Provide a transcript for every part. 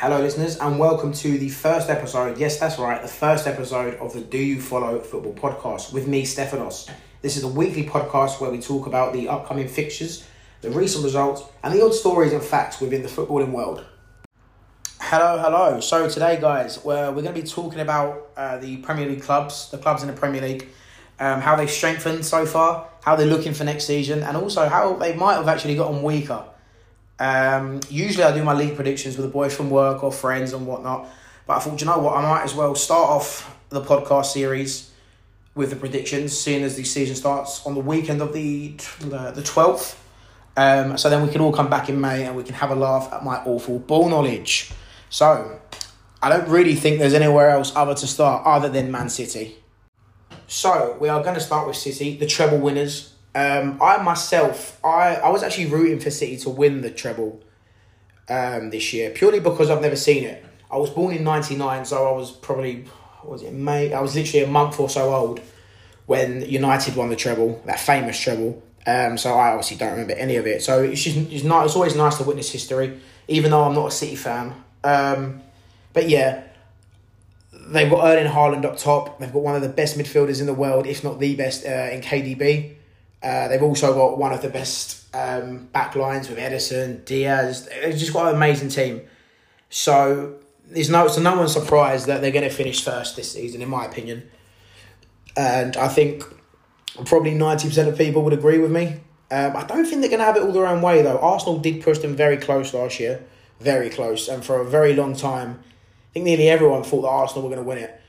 Hello, listeners, and welcome to the first episode. Yes, that's right, the first episode of the Do You Follow Football podcast with me, Stefanos. This is a weekly podcast where we talk about the upcoming fixtures, the recent results, and the odd stories and facts within the footballing world. Hello, hello. So today, guys, we're, we're going to be talking about uh, the Premier League clubs, the clubs in the Premier League, um, how they've strengthened so far, how they're looking for next season, and also how they might have actually gotten weaker. Um, usually, I do my league predictions with the boys from work or friends and whatnot, but I thought, you know what, I might as well start off the podcast series with the predictions, seeing as the season starts on the weekend of the the twelfth. Um, so then we can all come back in May and we can have a laugh at my awful ball knowledge. So I don't really think there's anywhere else other to start other than Man City. So we are going to start with City, the treble winners. Um, I myself, I, I was actually rooting for City to win the treble um, this year purely because I've never seen it. I was born in '99, so I was probably was it May? I was literally a month or so old when United won the treble, that famous treble. Um, so I obviously don't remember any of it. So it's just it's not. It's always nice to witness history, even though I'm not a City fan. Um, but yeah, they've got Erling Haaland up top. They've got one of the best midfielders in the world, if not the best, uh, in KDB. Uh, they've also got one of the best um, back lines with Ederson, Dias. They've just got an amazing team. So there's no so no one's surprised that they're going to finish first this season, in my opinion. And I think probably ninety percent of people would agree with me. Um, I don't think they're going to have it all their own way though. Arsenal did push them very close last year, very close, and for a very long time, I think nearly everyone thought that Arsenal were going to win it.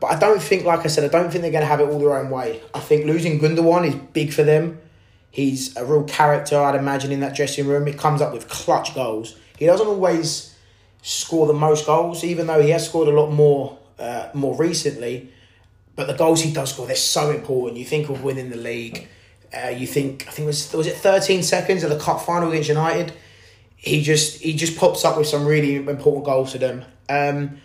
But I don't think, like I said, I don't think they're going to have it all their own way. I think losing Gundogan is big for them. He's a real character, I'd imagine, in that dressing room. He comes up with clutch goals. He doesn't always score the most goals, even though he has scored a lot more uh, more recently. But the goals he does score, they're so important. You think of winning the league. Uh, you think I think it was was it thirteen seconds of the cup final against United. He just he just pops up with some really important goals for them. Um,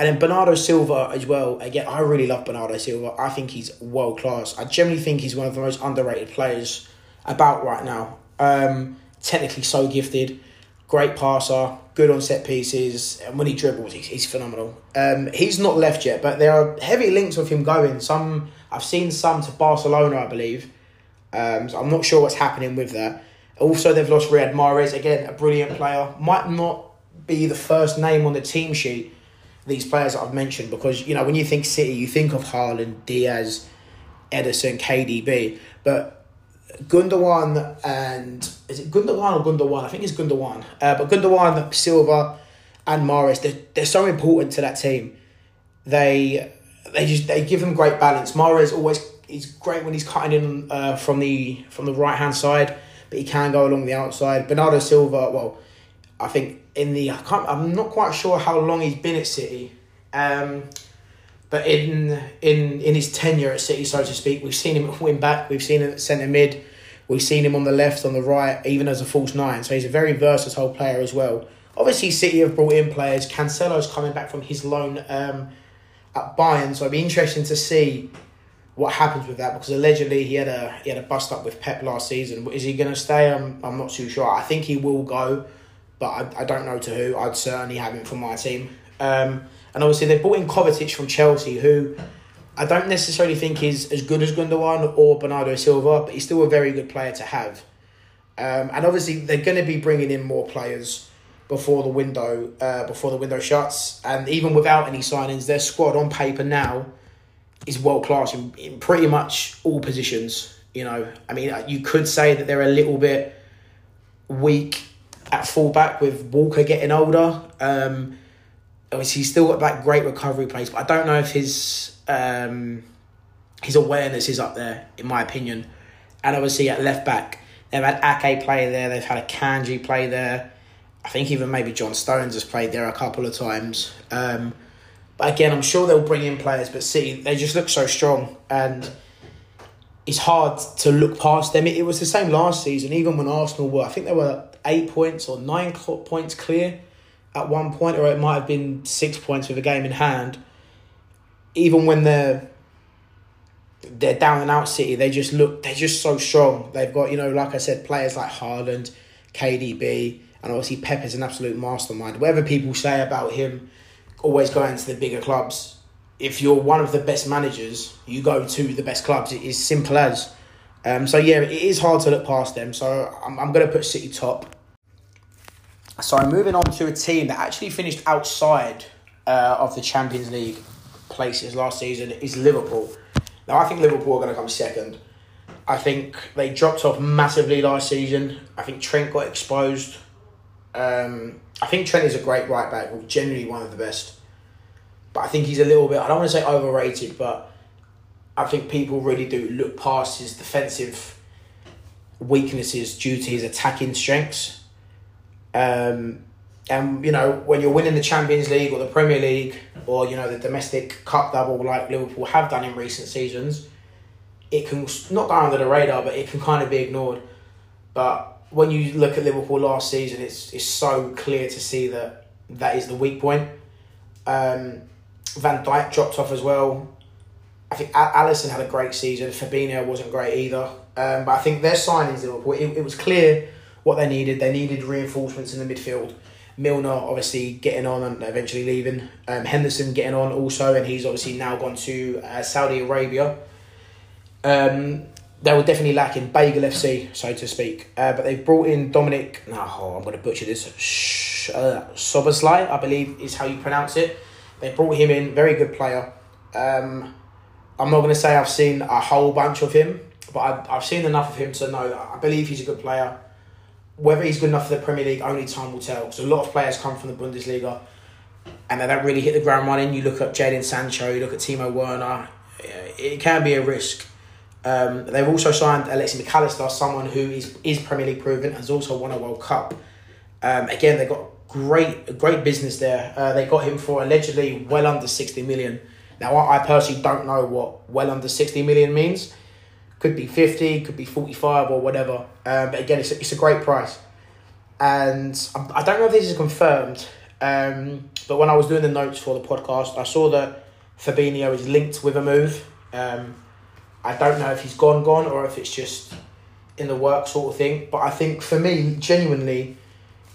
and then Bernardo Silva as well. Again, I really love Bernardo Silva. I think he's world class. I generally think he's one of the most underrated players about right now. Um, technically so gifted, great passer, good on set pieces, and when he dribbles, he's, he's phenomenal. Um, he's not left yet, but there are heavy links of him going. Some I've seen some to Barcelona, I believe. Um, so I'm not sure what's happening with that. Also, they've lost Riyad Mahrez again, a brilliant player. Might not be the first name on the team sheet. These players that I've mentioned, because you know when you think City, you think of Haaland, Dias, Ederson, KDB, but Gundogan and is it Gundogan or Gundogan? I think it's Gundogan. Uh, but Gundogan, Silva, and Mahrez, they're, they're so important to that team. They they just they give them great balance. Mahrez always he's great when he's cutting in uh, from the from the right hand side, but he can go along the outside. Bernardo Silva, well, I think in the I can't, I'm not quite sure how long he's been at City. Um, but in in in his tenure at City, so to speak, we've seen him at back, we've seen him at centre mid, we've seen him on the left, on the right, even as a false nine. So he's a very versatile player as well. Obviously, City have brought in players. Cancelo's coming back from his loan um, at Bayern, so it'd be interesting to see what happens with that because allegedly he had a he had a bust up with Pep last season. Is he going to stay? I'm I'm not too sure. I think he will go, but I, I don't know to who. I'd certainly have him for my team. Um, and obviously they brought in Kovacic from Chelsea, who I don't necessarily think is as good as Gundogan or Bernardo Silva, but he's still a very good player to have. Um, and obviously they're going to be bringing in more players before the window uh, before the window shuts. And even without any signings, their squad on paper now is world class in, in pretty much all positions. You know, I mean, you could say that they're a little bit weak at fullback with Walker getting older. Um, obviously, he's still got that great recovery pace, but I don't know if his um, his awareness is up there, in my opinion. And obviously, at left back, they've had Ake play there, they've had Akanji play there. I think even maybe John Stones has played there a couple of times. Um, but again, I'm sure they'll bring in players, but City, they just look so strong. And it's hard to look past them. It was the same last season, even when Arsenal were, I think they were eight points or nine points clear at one point, or it might have been six points with a game in hand. Even when they're they're down and out City, they just look they're just so strong. They've got, you know, like I said, players like Haaland, KDB, and obviously Pep is an absolute mastermind. Whatever people say about him, always going to the bigger clubs. If you're one of the best managers, you go to the best clubs. It is simple as. Um, so yeah, it is hard to look past them. So I'm, I'm going to put City top. So I'm moving on to a team that actually finished outside uh, of the Champions League places last season is Liverpool. Now I think Liverpool are going to come second. I think they dropped off massively last season. I think Trent got exposed. Um, I think Trent is a great right back, generally one of the best. But I think he's a little bit, I don't want to say overrated, but I think people really do look past his defensive weaknesses due to his attacking strengths. Um, and, you know, when you're winning the Champions League or the Premier League or, you know, the domestic cup double like Liverpool have done in recent seasons, it can not go under the radar, but it can kind of be ignored. But when you look at Liverpool last season, it's it's so clear to see that that is the weak point. Um, Van Dijk dropped off as well. I think Alisson had a great season. Fabinho wasn't great either. Um, but I think their signings, it, it was clear what they needed. They needed reinforcements in the midfield. Milner obviously getting on and eventually leaving. Um, Henderson getting on also, and he's obviously now gone to uh, Saudi Arabia. Um, they were definitely lacking Bagel FC, so to speak. Uh, but they've brought in Dominic. Oh, I'm going to butcher this. Sh- uh, I believe is how you pronounce it. They brought him in, very good player. Um, I'm not going to say I've seen a whole bunch of him, but I've, I've seen enough of him to know that I believe he's a good player. Whether he's good enough for the Premier League, only time will tell. Because a lot of players come from the Bundesliga, and they don't really hit the ground running. You look at Jadon Sancho, you look at Timo Werner. It can be a risk. Um, they've also signed Alexis Mac Allister, someone who is, is Premier League proven, has also won a World Cup. Um, again, they've got great great business there. Uh, they got him for allegedly well under 60 million. Now, I, personally don't know what well under 60 million means. Could be 50, could be 45 or whatever. Um, but again, it's a, it's a great price. And I don't know if this is confirmed, um, but when I was doing the notes for the podcast, I saw that Fabinho is linked with a move. Um, I don't know if he's gone, gone, or if it's just in the work sort of thing. But I think for me, genuinely,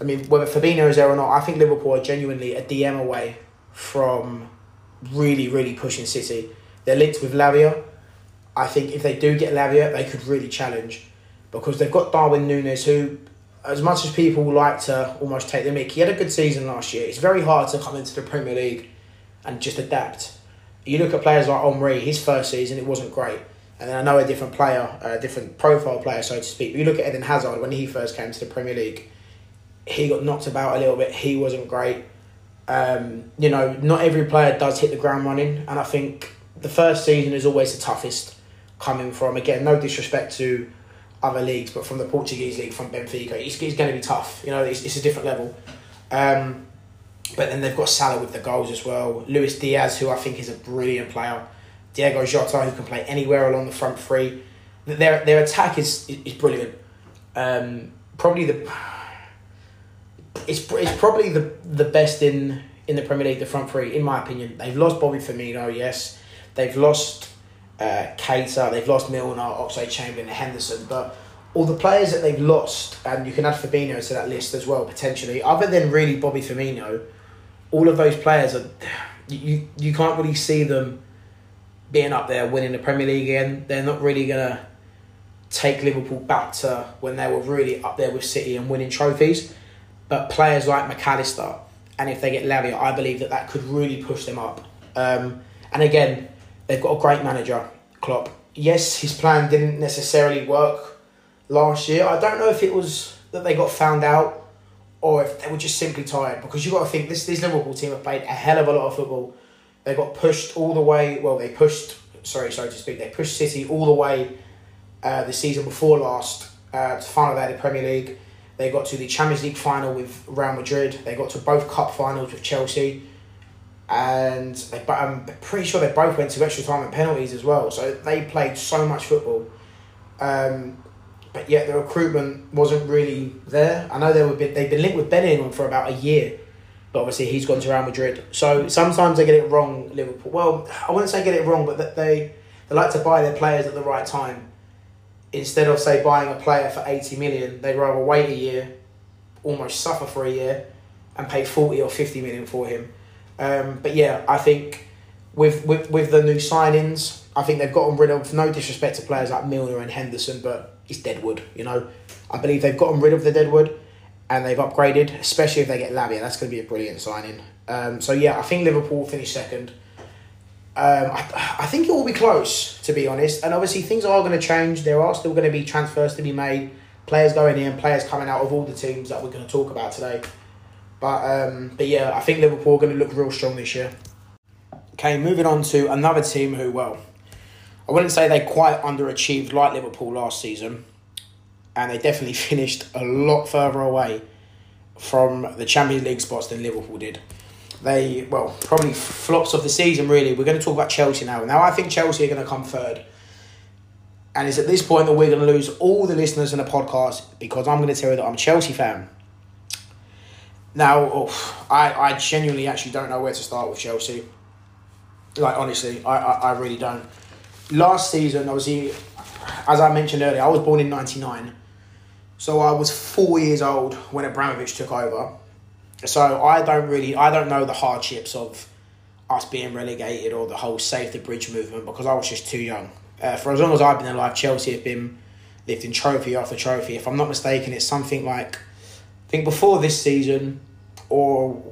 I mean, whether Fabinho is there or not, I think Liverpool are genuinely a DM away from really, really pushing City. They're linked with Lavia. I think if they do get Lavia, they could really challenge because they've got Darwin Núñez, who, as much as people like to almost take the mick, he had a good season last year. It's very hard to come into the Premier League and just adapt. You look at players like Henry, his first season, it wasn't great. And then I know a different player, a different profile player, so to speak. But you look at Eden Hazard when he first came to the Premier League, he got knocked about a little bit. He wasn't great. Um, you know, not every player does hit the ground running, and I think the first season is always the toughest. Coming from again, no disrespect to other leagues, but from the Portuguese league, from Benfica, it's, it's going to be tough. You know, it's, it's a different level. Um, but then they've got Salah with the goals as well. Luis Diaz, who I think is a brilliant player. Diego Jota, who can play anywhere along the front three. Their their attack is is brilliant. Um, probably the it's it's probably the the best in in the Premier League. The front three, in my opinion, they've lost Bobby Firmino. Yes, they've lost uh. They've lost Milner, Oxlade Chamberlain, and Henderson, but. All the players that they've lost, and you can add Fabinho to that list as well potentially. Other than really Bobby Firmino, all of those players are you you can't really see them being up there winning the Premier League again. They're not really gonna take Liverpool back to when they were really up there with City and winning trophies. But players like Mac Allister, and if they get Lavia, I believe that that could really push them up. Um, and again, they've got a great manager, Klopp. Yes, his plan didn't necessarily work last year. I don't know if it was that they got found out or if they were just simply tired. Because you've got to think this this Liverpool team have played a hell of a lot of football. They got pushed all the way. Well, they pushed. Sorry, sorry to speak. They pushed City all the way uh, the season before last uh, to final day of the Premier League. They got to the Champions League final with Real Madrid. They got to both cup finals with Chelsea, and they, I'm pretty sure they both went to extra time and penalties as well. So they played so much football. Um, but yet the recruitment wasn't really there. I know they were they've been linked with Bellingham for about a year, but obviously he's gone to Real Madrid. So sometimes they get it wrong. Liverpool. Well, I wouldn't say get it wrong, but that they they like to buy their players at the right time. Instead of say buying a player for eighty million, they'd rather wait a year, almost suffer for a year and pay 40 or 50 million for him. Um, but yeah, I think with, with with the new signings, I think they've gotten rid of no disrespect to players like Milner and Henderson, but it's Deadwood. You know, I believe they've gotten rid of the Deadwood and they've upgraded, especially if they get Lavia. That's going to be a brilliant signing. Um, so yeah, I think Liverpool finish second. Um, I, I think it will be close, to be honest. And obviously, things are going to change. There are still going to be transfers to be made, players going in, players coming out of all the teams that we're going to talk about today. But um, but yeah, I think Liverpool are going to look real strong this year. Okay, moving on to another team who, well, I wouldn't say they quite underachieved like Liverpool last season, and they definitely finished a lot further away from the Champions League spots than Liverpool did. They, well, probably flops of the season, really. We're going to talk about Chelsea now. Now, I think Chelsea are going to come third. And it's at this point that we're going to lose all the listeners in the podcast because I'm going to tell you that I'm a Chelsea fan. Now, I, I genuinely actually don't know where to start with Chelsea. Like, honestly, I, I, I really don't. Last season, obviously, as I mentioned earlier, I was born in 99. So I was four years old when Abramovich took over. So I don't really, I don't know the hardships of us being relegated or the whole save the bridge movement because I was just too young. Uh, for as long as I've been alive, Chelsea have been lifting trophy after trophy. If I'm not mistaken, it's something like, I think before this season, or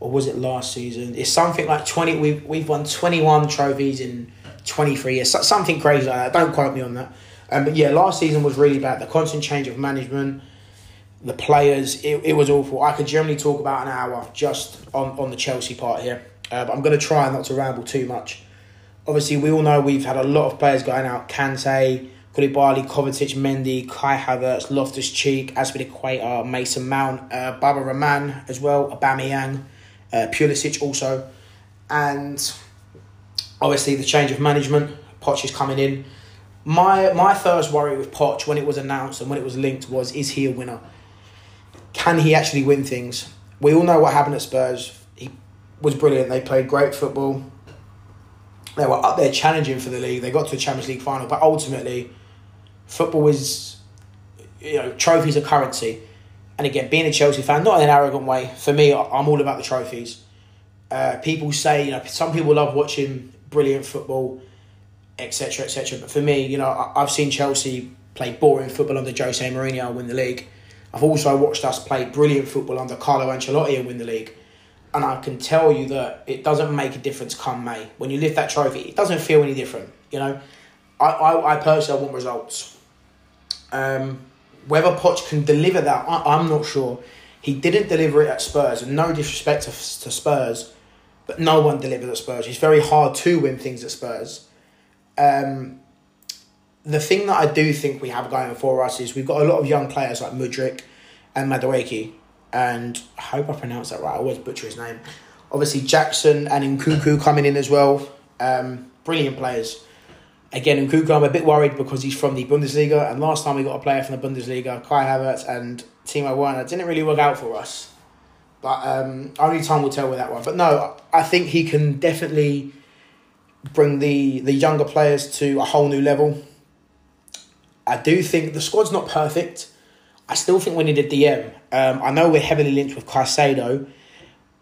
or was it last season? It's something like twenty. We've we've won twenty one trophies in twenty three years. Something crazy like that. Don't quote me on that. Um, but yeah, last season was really bad. The constant change of management, the players, it, it was awful. I could generally talk about an hour just on, on the Chelsea part here. Uh, but I'm going to try not to ramble too much. Obviously, we all know we've had a lot of players going out. Kante, Koulibaly, Kovacic, Mendy, Kai Havertz, Loftus Cheek, Azpilicueta, Mason Mount, uh, Baba Rahman as well, Aubameyang, uh, Pulisic also. And obviously the change of management, Poch is coming in. My my first worry with Poch when it was announced and when it was linked was is he a winner? Can he actually win things? We all know what happened at Spurs. He was brilliant. They played great football. They were up there challenging for the league. They got to a Champions League final, but ultimately, football is, you know, trophies are currency. And again, being a Chelsea fan, not in an arrogant way. For me, I'm all about the trophies. Uh, people say, you know, some people love watching brilliant football etc., etc. But for me, you know, I, have seen Chelsea play boring football under Jose Mourinho win the league. I've also watched us play brilliant football under Carlo Ancelotti and win the league. And I can tell you that it doesn't make a difference come May. When you lift that trophy, it doesn't feel any different. You know, I, I, I personally want results. Um, whether Poch can deliver that, I, I'm not sure. He didn't deliver it at Spurs, and no disrespect to, to Spurs, but no one delivered at Spurs. It's very hard to win things at Spurs. Um, the thing that I do think we have going for us is we've got a lot of young players like Mudryk and Madueke, and I hope I pronounced that right. I always butcher his name. Obviously, Jackson and Nkunku coming in as well. Um, brilliant players. Again, Nkunku, I'm a bit worried because he's from the Bundesliga, and last time we got a player from the Bundesliga, Kai Havertz and Timo Werner, didn't really work out for us. But um, only time will tell with that one. But no, I think he can definitely bring the the younger players to a whole new level. I do think the squad's not perfect. I still think we need a DM. Um, I know we're heavily linked with Caicedo,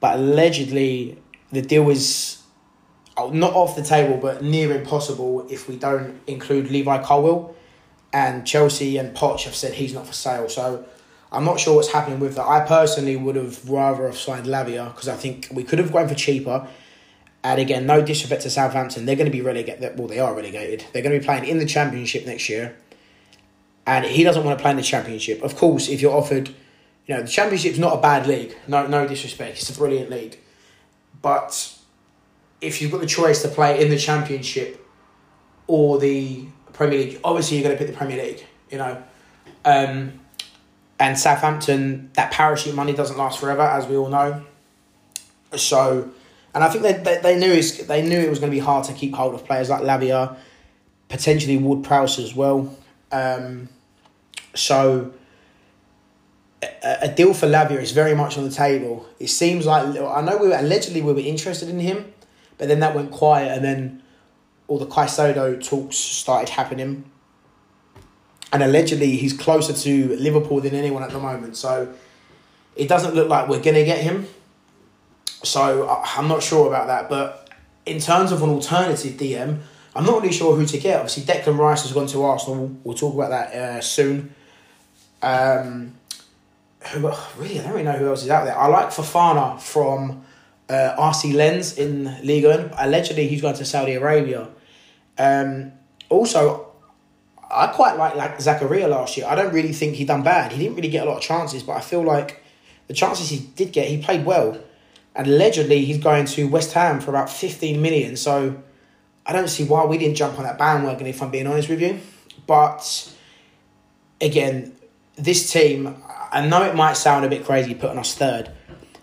but allegedly the deal is oh, not off the table, but near impossible if we don't include Levi Colwill. And Chelsea and Poch have said he's not for sale. So I'm not sure what's happening with that. I personally would have rather have signed Lavia because I think we could have gone for cheaper and again, no disrespect to Southampton, they're going to be relegated. Well, they are relegated. They're going to be playing in the Championship next year. And he doesn't want to play in the Championship. Of course, if you're offered, you know, the Championship's not a bad league. No, no disrespect. It's a brilliant league. But if you've got the choice to play in the Championship or the Premier League, obviously you're going to pick the Premier League, you know. Um, and Southampton, that parachute money doesn't last forever, as we all know. So and I think they, they, they knew they knew it was going to be hard to keep hold of players like Lavia, potentially Ward Prowse as well. Um, so a, a, deal for Lavia is very much on the table. It seems like I know we were allegedly we were interested in him, but then that went quiet, and then all the Caicedo talks started happening. and allegedly he's closer to Liverpool than anyone at the moment. So it doesn't look like we're gonna get him. So I'm not sure about that, but in terms of an alternative DM, I'm not really sure who to get. Obviously, Declan Rice has gone to Arsenal. We'll talk about that uh, soon. Um, who really? I don't really know who else is out there. I like Fofana from uh, RC Lens in Liga. Allegedly, he's going to Saudi Arabia. Um, also, I quite like like Zakaria last year. I don't really think he done bad. He didn't really get a lot of chances, but I feel like the chances he did get, he played well. And allegedly, he's going to West Ham for about fifteen million. So I don't see why we didn't jump on that bandwagon. If I'm being honest with you, but again, this team. I know it might sound a bit crazy putting us third,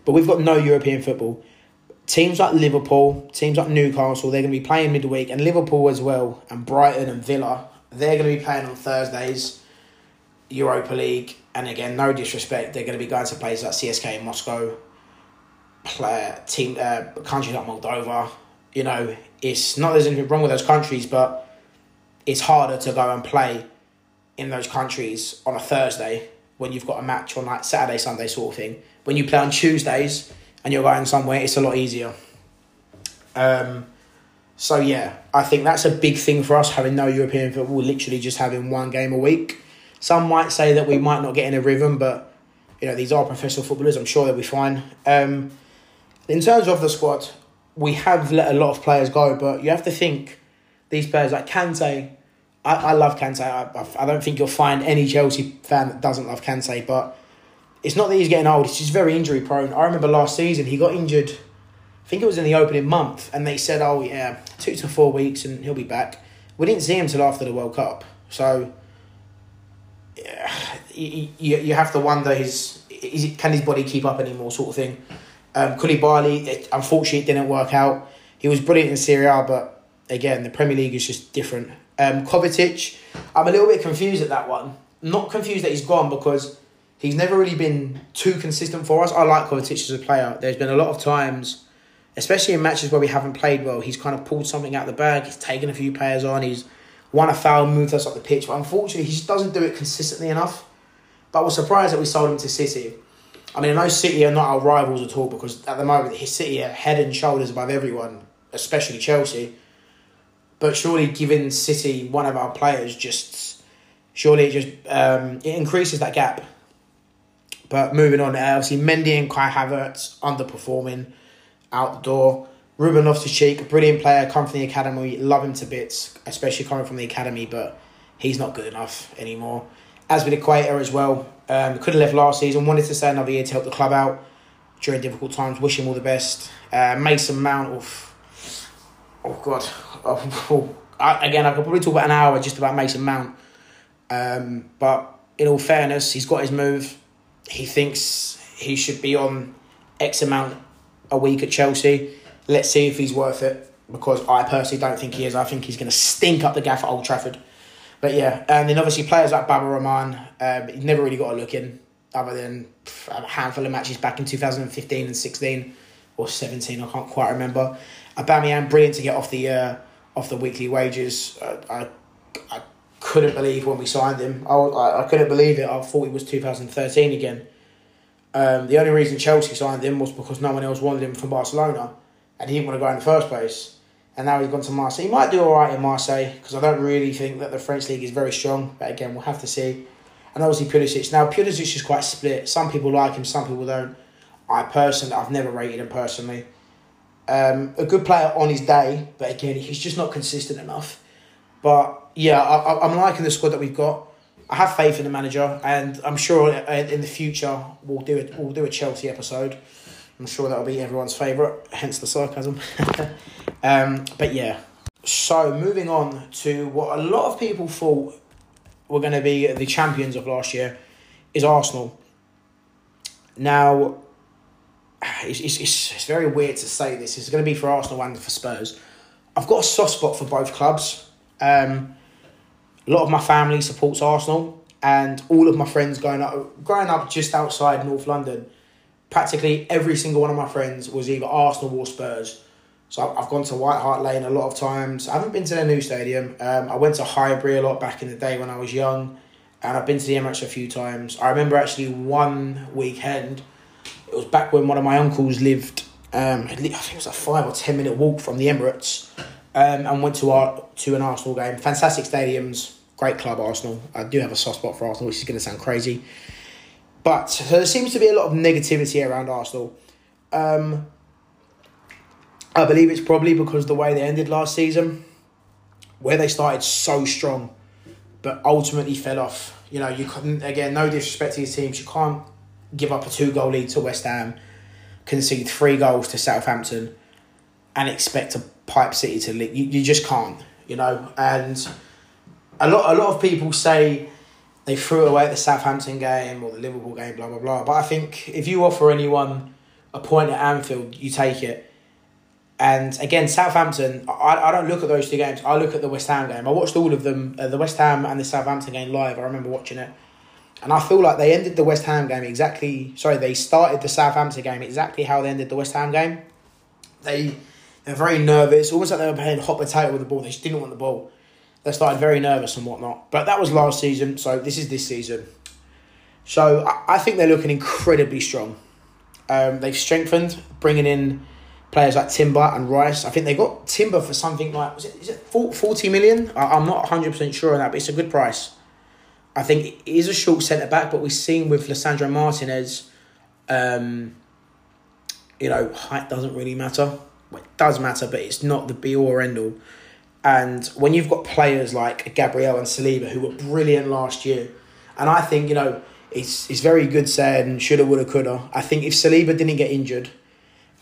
but we've got no European football teams like Liverpool, teams like Newcastle, they're going to be playing midweek, and Liverpool as well, and Brighton and Villa, they're going to be playing on Thursdays, Europa League, and again, no disrespect, they're going to be going to places like CSK in Moscow, play, team uh, countries like Moldova. You know, it's not there's anything wrong with those countries, but it's harder to go and play in those countries on a Thursday when you've got a match on like Saturday, Sunday sort of thing. When you play on Tuesdays and you're going somewhere, it's a lot easier. Um, so yeah, I think that's a big thing for us having no European football, literally just having one game a week. Some might say that we might not get in a rhythm, but you know these are professional footballers. I'm sure they'll be fine. Um, in terms of the squad, we have let a lot of players go, but you have to think these players like Kante. I, I love Kante. I, I don't think you'll find any Chelsea fan that doesn't love Kante, but it's not that he's getting old, he's just very injury prone. I remember last season he got injured, I think it was in the opening month, and they said, oh, yeah, two to four weeks and he'll be back. We didn't see him till after the World Cup. So yeah, you, you, you have to wonder his, is, can his body keep up anymore, sort of thing. Um, Koulibaly, it, unfortunately, it didn't work out. He was brilliant in Serie A, but again, the Premier League is just different. Um, Kovacic, I'm a little bit confused at that one. Not confused that he's gone because he's never really been too consistent for us. I like Kovacic as a player. There's been a lot of times, especially in matches where we haven't played well, he's kind of pulled something out of the bag. He's taken a few players on. He's won a foul, moved us up the pitch. But unfortunately, he just doesn't do it consistently enough. But I was surprised that we sold him to City. I mean, I know City are not our rivals at all because at the moment, City are head and shoulders above everyone, especially Chelsea. But surely, giving City one of our players just surely it just um, it increases that gap but moving on, uh, obviously Mendy and Kai Havertz underperforming out the door. Ruben Loftus-Cheek, brilliant player, come from the academy, love him to bits, especially coming from the academy, but he's not good enough anymore. Azpilicueta as well, um, could have left last season, wanted to stay another year to help the club out during difficult times. Wish him all the best. Uh, Mason Mount, oof. Oh god, oh. I, again, I could probably talk about an hour just about Mason Mount. Um, but in all fairness, he's got his move he thinks he should be on X amount a week at Chelsea. Let's see if he's worth it because I personally don't think he is. I think he's going to stink up the gaff at Old Trafford. But yeah, and then obviously players like Baba Rahman, um, he never really got a look in other than a handful of matches back in 2015 and 16 or 17, I can't quite remember. Aubameyang, brilliant to get off the uh, off the weekly wages. Uh, I, I couldn't believe when we signed him. I, I, I couldn't believe it. I thought it was 2013 again. Um, the only reason Chelsea signed him was because no one else wanted him from Barcelona, and he didn't want to go in the first place. And now he's gone to Marseille. He might do all right in Marseille because I don't really think that the French league is very strong. But again, we'll have to see. And obviously Pulisic. Now Pulisic is quite split. Some people like him, some people don't. I personally, I've never rated him personally. Um, a good player on his day, but again, he's just not consistent enough. But yeah, I, I'm liking the squad that we've got. I have faith in the manager, and I'm sure in the future we'll do it. We'll do a Chelsea episode. I'm sure that'll be everyone's favourite. Hence the sarcasm. um, but yeah. So moving on to what a lot of people thought were going to be the champions of last year is Arsenal. Now, it's, it's, it's very weird to say this. It's going to be for Arsenal and for Spurs. I've got a soft spot for both clubs. Um, a lot of my family supports Arsenal, and all of my friends growing up, growing up just outside North London, practically every single one of my friends was either Arsenal or Spurs. So I've gone to White Hart Lane a lot of times. I haven't been to their new stadium. Um, I went to Highbury a lot back in the day when I was young. and I've been to the Emirates a few times. I remember actually one weekend, it was back when one of my uncles lived. Um, I think it was a five or ten minute walk from the Emirates, um, and went to our to an Arsenal game. Fantastic stadiums, great club Arsenal. I do have a soft spot for Arsenal, which is going to sound crazy, but so there seems to be a lot of negativity around Arsenal. Um, I believe it's probably because the way they ended last season, where they started so strong, but ultimately fell off. You know, you couldn't again. No disrespect to these teams, you can't give up a two goal lead to West Ham, concede three goals to Southampton, and expect a pipe City to lead. You, you just can't. You know, and a lot a lot of people say they threw away the Southampton game or the Liverpool game, blah blah blah. But I think if you offer anyone a point at Anfield, you take it and again, Southampton, I, I don't look at those two games. I look at the West Ham game. I watched all of them, uh, the West Ham and the Southampton game live. I remember watching it. And I feel like they ended the West Ham game exactly, sorry, they started the Southampton game exactly how they ended the West Ham game. They, they're very nervous, almost like they were playing hot potato with the ball. They just didn't want the ball. They started very nervous and whatnot. But that was last season, so this is this season. So I, I think they're looking incredibly strong. Um, they've strengthened, bringing in players like Timber and Rice. I think they got Timber for something like was it is it 40 million? I'm not 100% sure on that, but it's a good price. I think it is a short centre back, but we've seen with Lisandro Martinez, um, you know, height doesn't really matter. Well, it does matter, but it's not the be all or end all. And when you've got players like Gabriel and Saliba who were brilliant last year, and I think, you know, it's, it's very good saying shoulda, woulda, coulda. I think if Saliba didn't get injured,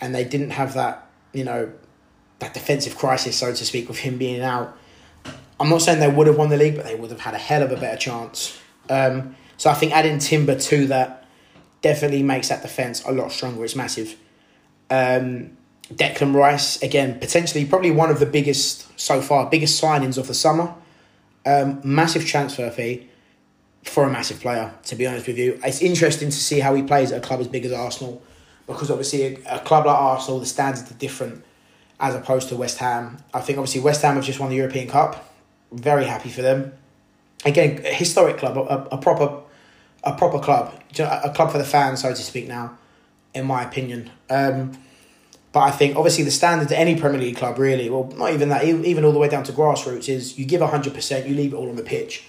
and they didn't have that, you know, that defensive crisis, so to speak, with him being out. I'm not saying they would have won the league, but they would have had a hell of a better chance. Um, so I think adding Timber to that definitely makes that defense a lot stronger. It's massive. Um, Declan Rice again, potentially probably one of the biggest so far, biggest signings of the summer. Um, massive transfer fee for a massive player. To be honest with you, it's interesting to see how he plays at a club as big as Arsenal because obviously a, a club like Arsenal, the standards are different as opposed to West Ham. I think obviously West Ham have just won the European Cup. Very happy for them. Again, a historic club, a, a proper, a proper club, a club for the fans, so to speak. Now, in my opinion. Um, but I think obviously the standard to any Premier League club, really, well, not even that, even all the way down to grassroots, is you give hundred percent, you leave it all on the pitch.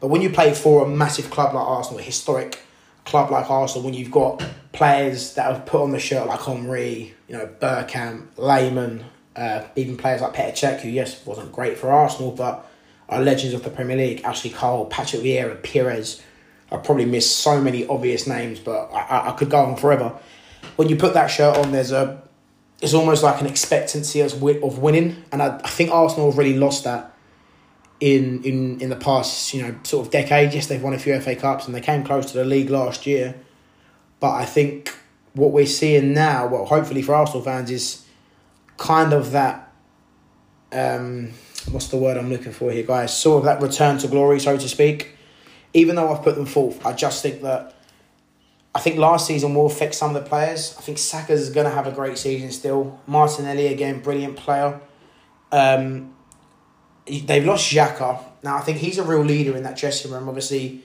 But when you play for a massive club like Arsenal, a historic club like Arsenal, when you've got players that have put on the shirt like Henry, you know, Bergkamp, Lehmann, uh, even players like Petr Cech, who, yes, wasn't great for Arsenal, but are legends of the Premier League. Ashley Cole, Patrick Vieira, Pires. I probably missed so many obvious names, but I, I could go on forever. When you put that shirt on, there's a it's almost like an expectancy of, of winning, and I, I think Arsenal have really lost that in in in the past, you know, sort of decade. Yes, they've won a few FA Cups and they came close to the league last year, but I think what we're seeing now, well, hopefully for Arsenal fans, is kind of that. Um, what's the word I'm looking for here, guys? Sort of that return to glory, so to speak. Even though I've put them fourth, I just think that. I think last season will affect some of the players. I think Saka's is going to have a great season still. Martinelli again, brilliant player. Um, they've lost Xhaka. Now I think he's a real leader in that dressing room. Obviously,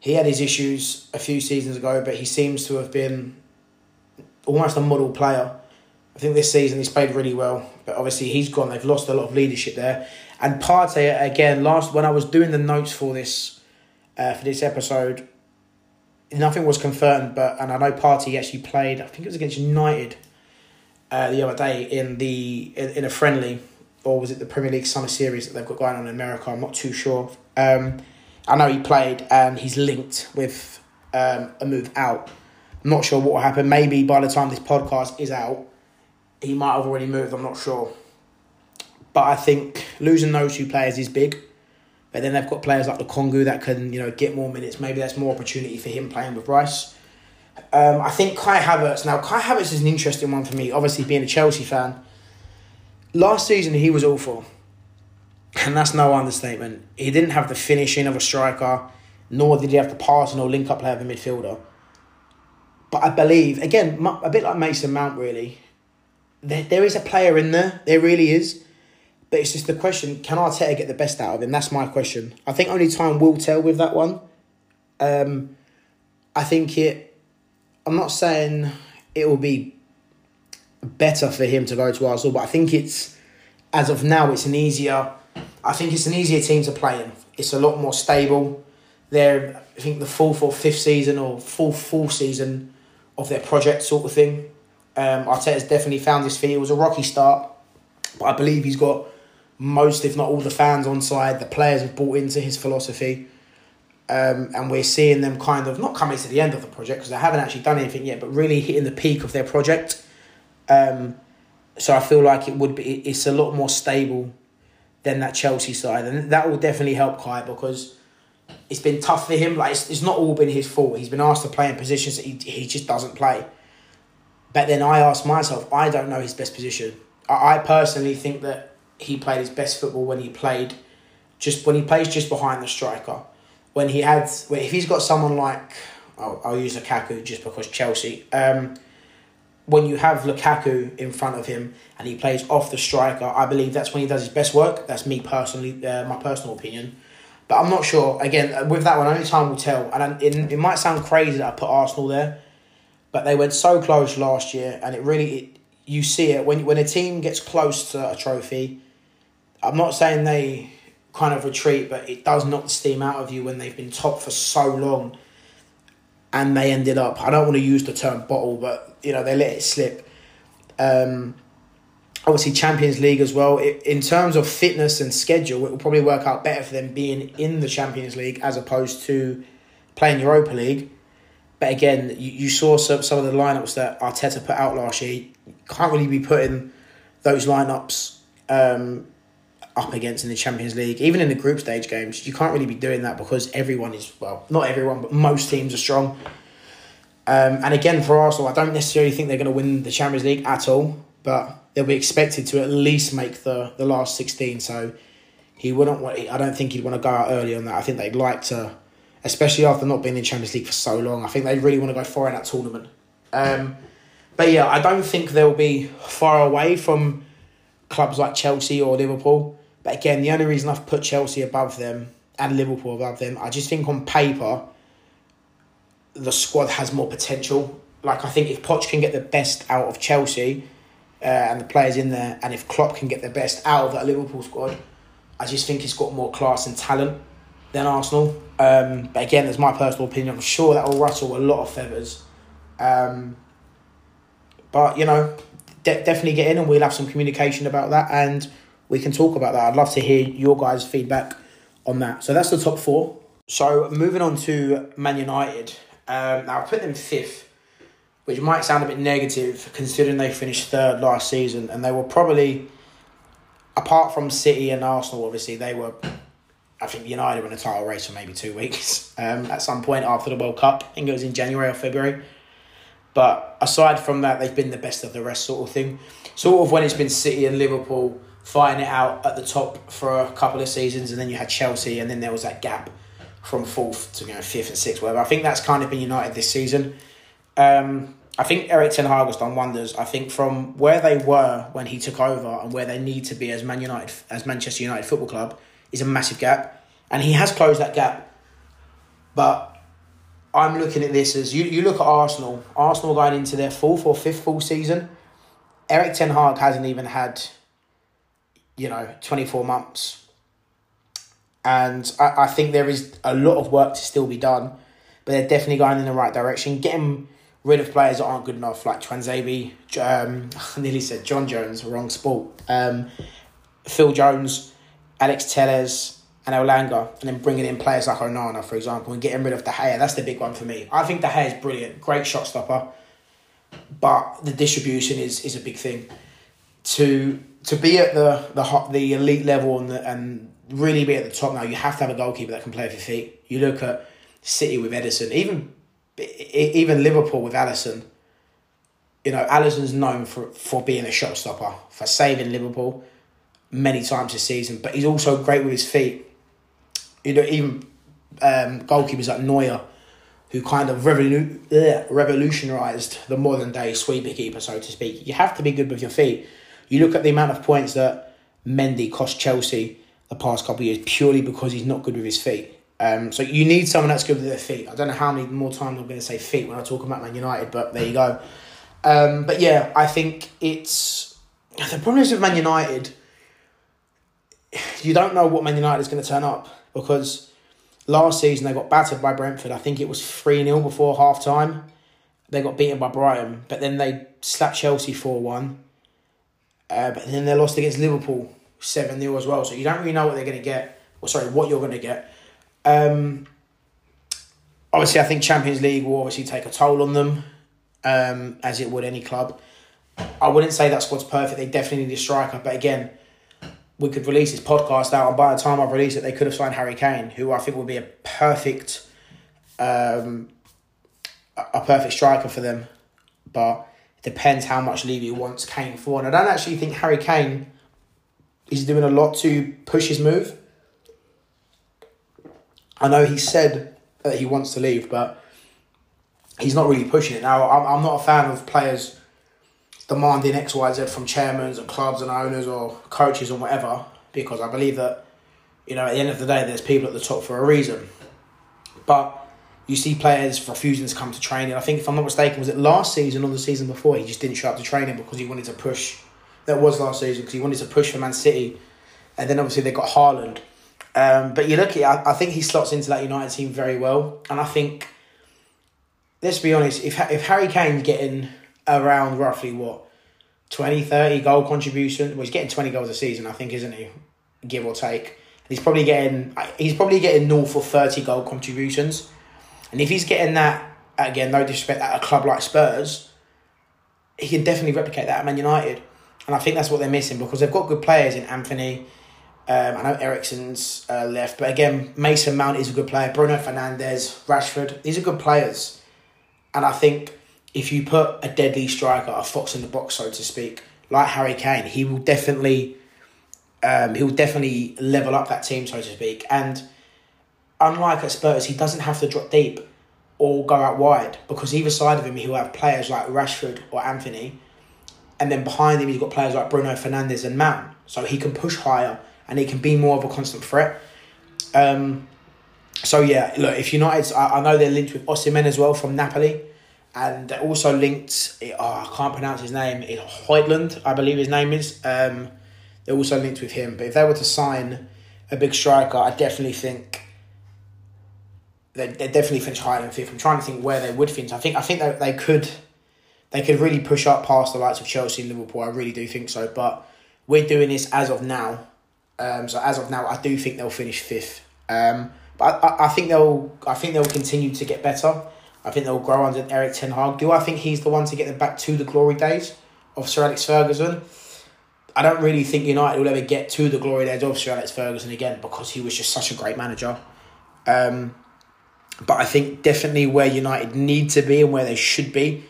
he had his issues a few seasons ago, but he seems to have been almost a model player. I think this season he's played really well, but obviously he's gone. They've lost a lot of leadership there. And Partey again. Last when I was doing the notes for this, uh, for this episode, nothing was confirmed. But and I know Partey actually played. I think it was against United uh, the other day in the in, in a friendly, or was it the Premier League Summer Series that they've got going on in America? I'm not too sure. Um, I know he played and he's linked with um, a move out. I'm not sure what will happen. Maybe by the time this podcast is out, he might have already moved. I'm not sure. But I think losing those two players is big. But then they've got players like the Kongu that can, you know, get more minutes. Maybe that's more opportunity for him playing with Rice. Um, I think Kai Havertz. Now, Kai Havertz is an interesting one for me. Obviously, being a Chelsea fan. Last season, he was awful and that's no understatement. He didn't have the finishing of a striker, nor did he have the passing or link up play of a midfielder. But I believe, again, a bit like Mason Mount, really, there, there is a player in there. There really is. But it's just the question can Arteta get the best out of him? That's my question. I think only time will tell with that one. Um, I think it. I'm not saying it will be better for him to go to Arsenal, but I think it's as of now it's an easier. I think it's an easier team to play in. It's a lot more stable. They're I think the fourth or fifth season or full full season of their project sort of thing. Um, Arteta's definitely found his feet. It was a rocky start, but I believe he's got most, if not all, the fans on side. The players have bought into his philosophy. Um, and we're seeing them kind of not coming to the end of the project because they haven't actually done anything yet, but really hitting the peak of their project. Um, so I feel like it would be it's a lot more stable than that Chelsea side, and that will definitely help Kai because it's been tough for him. Like it's, it's not all been his fault. He's been asked to play in positions that he he just doesn't play. But then I ask myself, I don't know his best position. I, I personally think that he played his best football when he played just when he plays just behind the striker. When he had, if he's got someone like, I'll, I'll use Lukaku just because Chelsea. Um, when you have Lukaku in front of him and he plays off the striker, I believe that's when he does his best work. That's me personally, uh, my personal opinion. But I'm not sure. Again, with that one, only time will tell. And it, it might sound crazy that I put Arsenal there, but they went so close last year, and it really it, you see it when when a team gets close to a trophy. I'm not saying they kind of retreat, but it does knock the steam out of you when they've been top for so long, and they ended up. I don't want to use the term bottle, but you know they let it slip. Um, obviously Champions League as well. It, in terms of fitness and schedule, it will probably work out better for them being in the Champions League as opposed to playing Europa League. But again, you, you saw some, some of the lineups that Arteta put out last year. You can't really be putting those lineups um, up against in the Champions League, even in the group stage games. You can't really be doing that because everyone is, well, not everyone, but most teams are strong. Um, and again, for Arsenal, I don't necessarily think they're going to win the Champions League at all, but they'll be expected to at least make the, the last 16. So he wouldn't want, I don't think he'd want to go out early on that. I think they'd like to especially after not being in Champions League for so long. I think they really want to go far in that tournament. Um, but yeah, I don't think they'll be far away from clubs like Chelsea or Liverpool. But again, the only reason I've put Chelsea above them and Liverpool above them, I just think on paper, the squad has more potential. Like I think if Poch can get the best out of Chelsea uh, and the players in there, and if Klopp can get the best out of that Liverpool squad, I just think it's got more class and talent than Arsenal. Um, but again, that's my personal opinion. I'm sure that will rustle a lot of feathers. Um, but you know, de- definitely get in, and we'll have some communication about that, and we can talk about that. I'd love to hear your guys' feedback on that. So that's the top four. So moving on to Man United. Um, now I put them fifth, which might sound a bit negative considering they finished third last season, and they were probably, apart from City and Arsenal, obviously they were I think United were in a title race for maybe two weeks um, at some point after the World Cup. I think it was in January or February. But aside from that, they've been the best of the rest, sort of thing. Sort of when it's been City and Liverpool fighting it out at the top for a couple of seasons, and then you had Chelsea, and then there was that gap from fourth to you know fifth and sixth, whatever. I think that's kind of been United this season. Um, I think Erik Ten Hag has done wonders. I think from where they were when he took over and where they need to be as Man United, as Manchester United Football Club, is a massive gap, and he has closed that gap. But I'm looking at this as you, you look at Arsenal. Arsenal going into their fourth or fifth full season. Erik Ten Hag hasn't even had, you know, 24 months. And I, I think there is a lot of work to still be done, but they're definitely going in the right direction. Getting rid of players that aren't good enough, like Tuanzebe, um, I nearly said John Jones, wrong sport. Um, Phil Jones, Alex Telles, and Elanga, and then bringing in players like Onana, for example, and getting rid of De Gea. That's the big one for me. I think De Gea is brilliant, great shot stopper, but the distribution is is a big thing. To to be at the the hot, the elite level and the, and really be at the top now, you have to have a goalkeeper that can play with your feet. You look at City with Ederson, even even Liverpool with Alisson. You know, Alisson's known for, for being a shot stopper, for saving Liverpool many times this season, but he's also great with his feet. You know, even um, goalkeepers like Neuer, who kind of revolu- ugh, revolutionised the modern day sweeper keeper, so to speak. You have to be good with your feet. You look at the amount of points that Mendy cost Chelsea the past couple of years purely because he's not good with his feet. Um, so you need someone that's good with their feet. I don't know how many more times I'm going to say feet when I talk about Man United, but there you go. Um, but yeah, I think it's the problem is with Man United. You don't know what Man United is going to turn up because last season they got battered by Brentford. I think it was three 0 before half time. They got beaten by Brighton, but then they slapped Chelsea four one. Uh, but then they lost against Liverpool seven 0 as well. So you don't really know what they're going to get. Or sorry, what you're going to get. Um, obviously, I think Champions League will obviously take a toll on them, um, as it would any club. I wouldn't say that squad's perfect. They definitely need a striker, but again, we could release this podcast out, and by the time I've released it, they could have signed Harry Kane, who I think would be a perfect, um, a perfect striker for them. But it depends how much Levy wants Kane for, and I don't actually think Harry Kane is doing a lot to push his move. I know he said that he wants to leave, but he's not really pushing it. Now, I'm, I'm not a fan of players demanding X, Y, Z from chairmen and clubs and owners or coaches and whatever, because I believe that, you know, at the end of the day, there's people at the top for a reason. But you see players refusing to come to training. I think, if I'm not mistaken, was it last season or the season before? He just didn't show up to training because he wanted to push. That was last season because he wanted to push for Man City. And then obviously they got Haaland um, but you look at, I, I think he slots into that United team very well, and I think, let's be honest, if if Harry Kane's getting around roughly what 20, 30 goal contribution, well, he's getting twenty goals a season, I think, isn't he? Give or take. he's probably getting he's probably getting north of thirty goal contributions, and if he's getting that again, no disrespect, at a club like Spurs, he can definitely replicate that at Man United, and I think that's what they're missing because they've got good players in Antony. Um, I know Eriksen's uh, left, but again, Mason Mount is a good player. Bruno Fernandes, Rashford, these are good players. And I think if you put a deadly striker, a fox in the box, so to speak, like Harry Kane, he will definitely, um, he will definitely level up that team, so to speak. And unlike at Spurs, he doesn't have to drop deep or go out wide because either side of him, he'll have players like Rashford or Antony, and then behind him, he's got players like Bruno Fernandes and Mount, so he can push higher and he can be more of a constant threat. Um, so yeah, look, if United, I, I know they're linked with Osimhen as well from Napoli, and also linked. Oh, I can't pronounce his name. It's Højlund, I believe his name is. Um, they're also linked with him. But if they were to sign a big striker, I definitely think they they definitely finish higher than fifth. I'm trying to think where they would finish. I think I think that they could they could really push up past the likes of Chelsea and Liverpool. I really do think so. But we're doing this as of now. Um, so as of now, I do think they'll finish fifth. Um, but I, I think they'll I think they'll continue to get better. I think they'll grow under Erik ten Hag. Do I think he's the one to get them back to the glory days of Sir Alex Ferguson? I don't really think United will ever get to the glory days of Sir Alex Ferguson again because he was just such a great manager. Um, but I think definitely where United need to be and where they should be,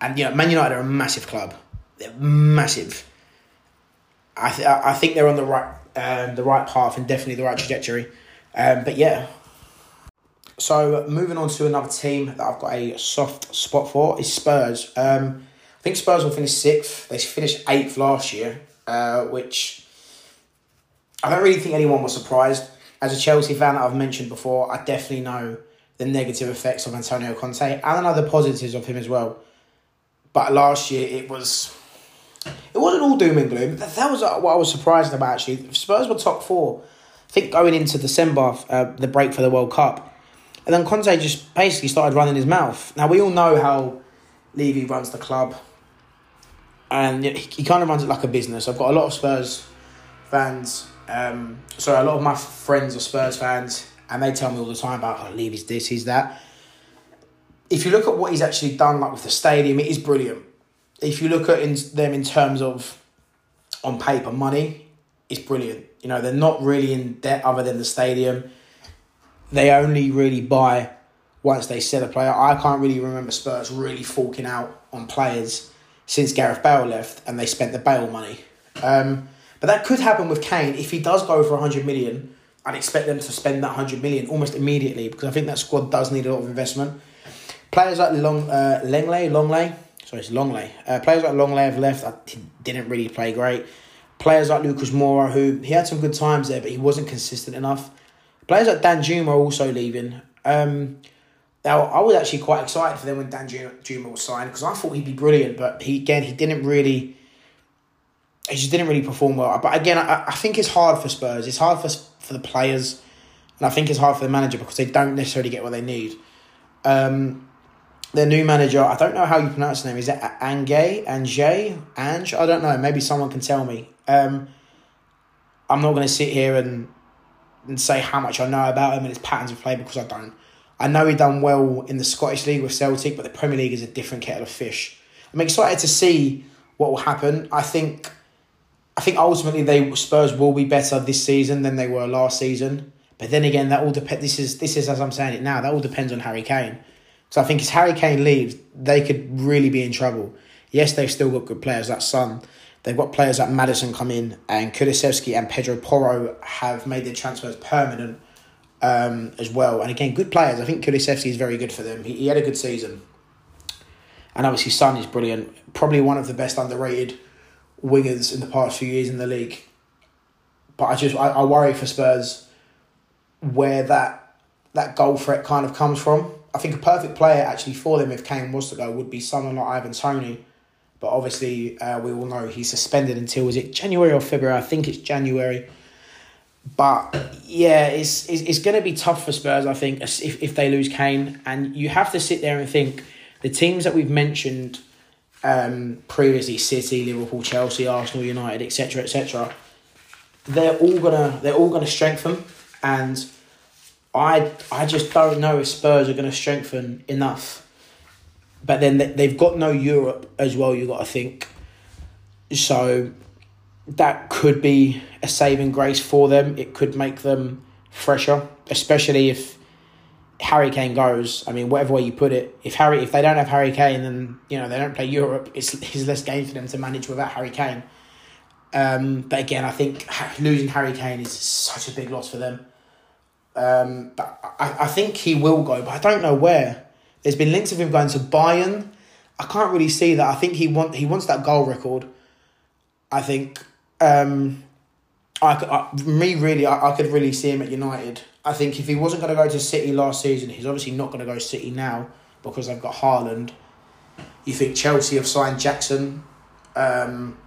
and you know, Man United are a massive club. They're massive. I th- I think they're on the right um, the right path and definitely the right trajectory. Um, but yeah. So moving on to another team that I've got a soft spot for is Spurs. Um, I think Spurs will finish sixth. They finished eighth last year, uh, which I don't really think anyone was surprised. As a Chelsea fan that I've mentioned before, I definitely know the negative effects of Antonio Conte and I positives of him as well. But last year it was it wasn't all doom and gloom. That, that was uh, what I was surprised about, actually. Spurs were top four, I think, going into December, uh, the break for the World Cup. And then Conte just basically started running his mouth. Now, we all know how Levy runs the club. And he, he kind of runs it like a business. I've got a lot of Spurs fans. Um, sorry, a lot of my friends are Spurs fans. And they tell me all the time about, oh, Levy's this, he's that. If you look at what he's actually done, like with the stadium, it is brilliant if you look at in, them in terms of on paper money, it's brilliant. You know, they're not really in debt other than the stadium. They only really buy once they sell a player. I can't really remember Spurs really forking out on players since Gareth Bale left and they spent the Bale money. Um, but that could happen with Kane. If he does go for 100 million, I'd expect them to spend that 100 million almost immediately because I think that squad does need a lot of investment. Players like Long, uh, Lengley, Longley, Sorry, it's Longley. Uh, players like Longley have left. I didn't really play great. Players like Lucas Moura, who he had some good times there, but he wasn't consistent enough. Players like Danjuma are also leaving. Um, now, I was actually quite excited for them when Danjuma was signed because I thought he'd be brilliant, but he again he didn't really. He just didn't really perform well. But again, I, I think it's hard for Spurs. It's hard for for the players, and I think it's hard for the manager because they don't necessarily get what they need. Um, their new manager, I don't know how you pronounce the name. Is it Angay, Ange, Ange? I don't know. Maybe someone can tell me. Um, I'm not going to sit here and and say how much I know about him and his patterns of play because I don't. I know he done well in the Scottish League with Celtic, but the Premier League is a different kettle of fish. I'm excited to see what will happen. I think, I think ultimately they Spurs will be better this season than they were last season. But then again, that all depends. This is this is as I'm saying it now. That all depends on Harry Kane. So I think if Harry Kane leaves, they could really be in trouble. Yes, they've still got good players. That Son, they've got players like Maddison come in, and Kulusevski and Pedro Porro have made their transfers permanent um, as well. And again, good players. I think Kulusevski is very good for them. He, he had a good season. And obviously, Son is brilliant. Probably one of the best underrated wingers in the past few years in the league. But I just I, I worry for Spurs where that that goal threat kind of comes from. I think a perfect player actually for them if Kane was to go would be someone like Ivan Toney. But obviously, uh, we all know he's suspended until was it January or February? I think it's January. But yeah, it's it's, it's going to be tough for Spurs. I think if if they lose Kane, and you have to sit there and think the teams that we've mentioned um, previously, City, Liverpool, Chelsea, Arsenal, United, etc., etc. They're all gonna they're all gonna strengthen, and I I just don't know if Spurs are gonna strengthen enough. But then they've got no Europe as well. You got to think. So that could be a saving grace for them. It could make them fresher, especially if Harry Kane goes. I mean, whatever way you put it, if Harry, if they don't have Harry Kane, then you know they don't play Europe. It's, it's less game for them to manage without Harry Kane. Um, but again, I think losing Harry Kane is such a big loss for them. Um, but I, I think he will go, but I don't know where. There's been links of him going to Bayern. I can't really see that. I think he want he wants that goal record. I think um, I, I me really, I, I could really see him at United. I think if he wasn't going to go to City last season, he's obviously not going to go City now because they've got Haaland. You think Chelsea have signed Jackson. Um,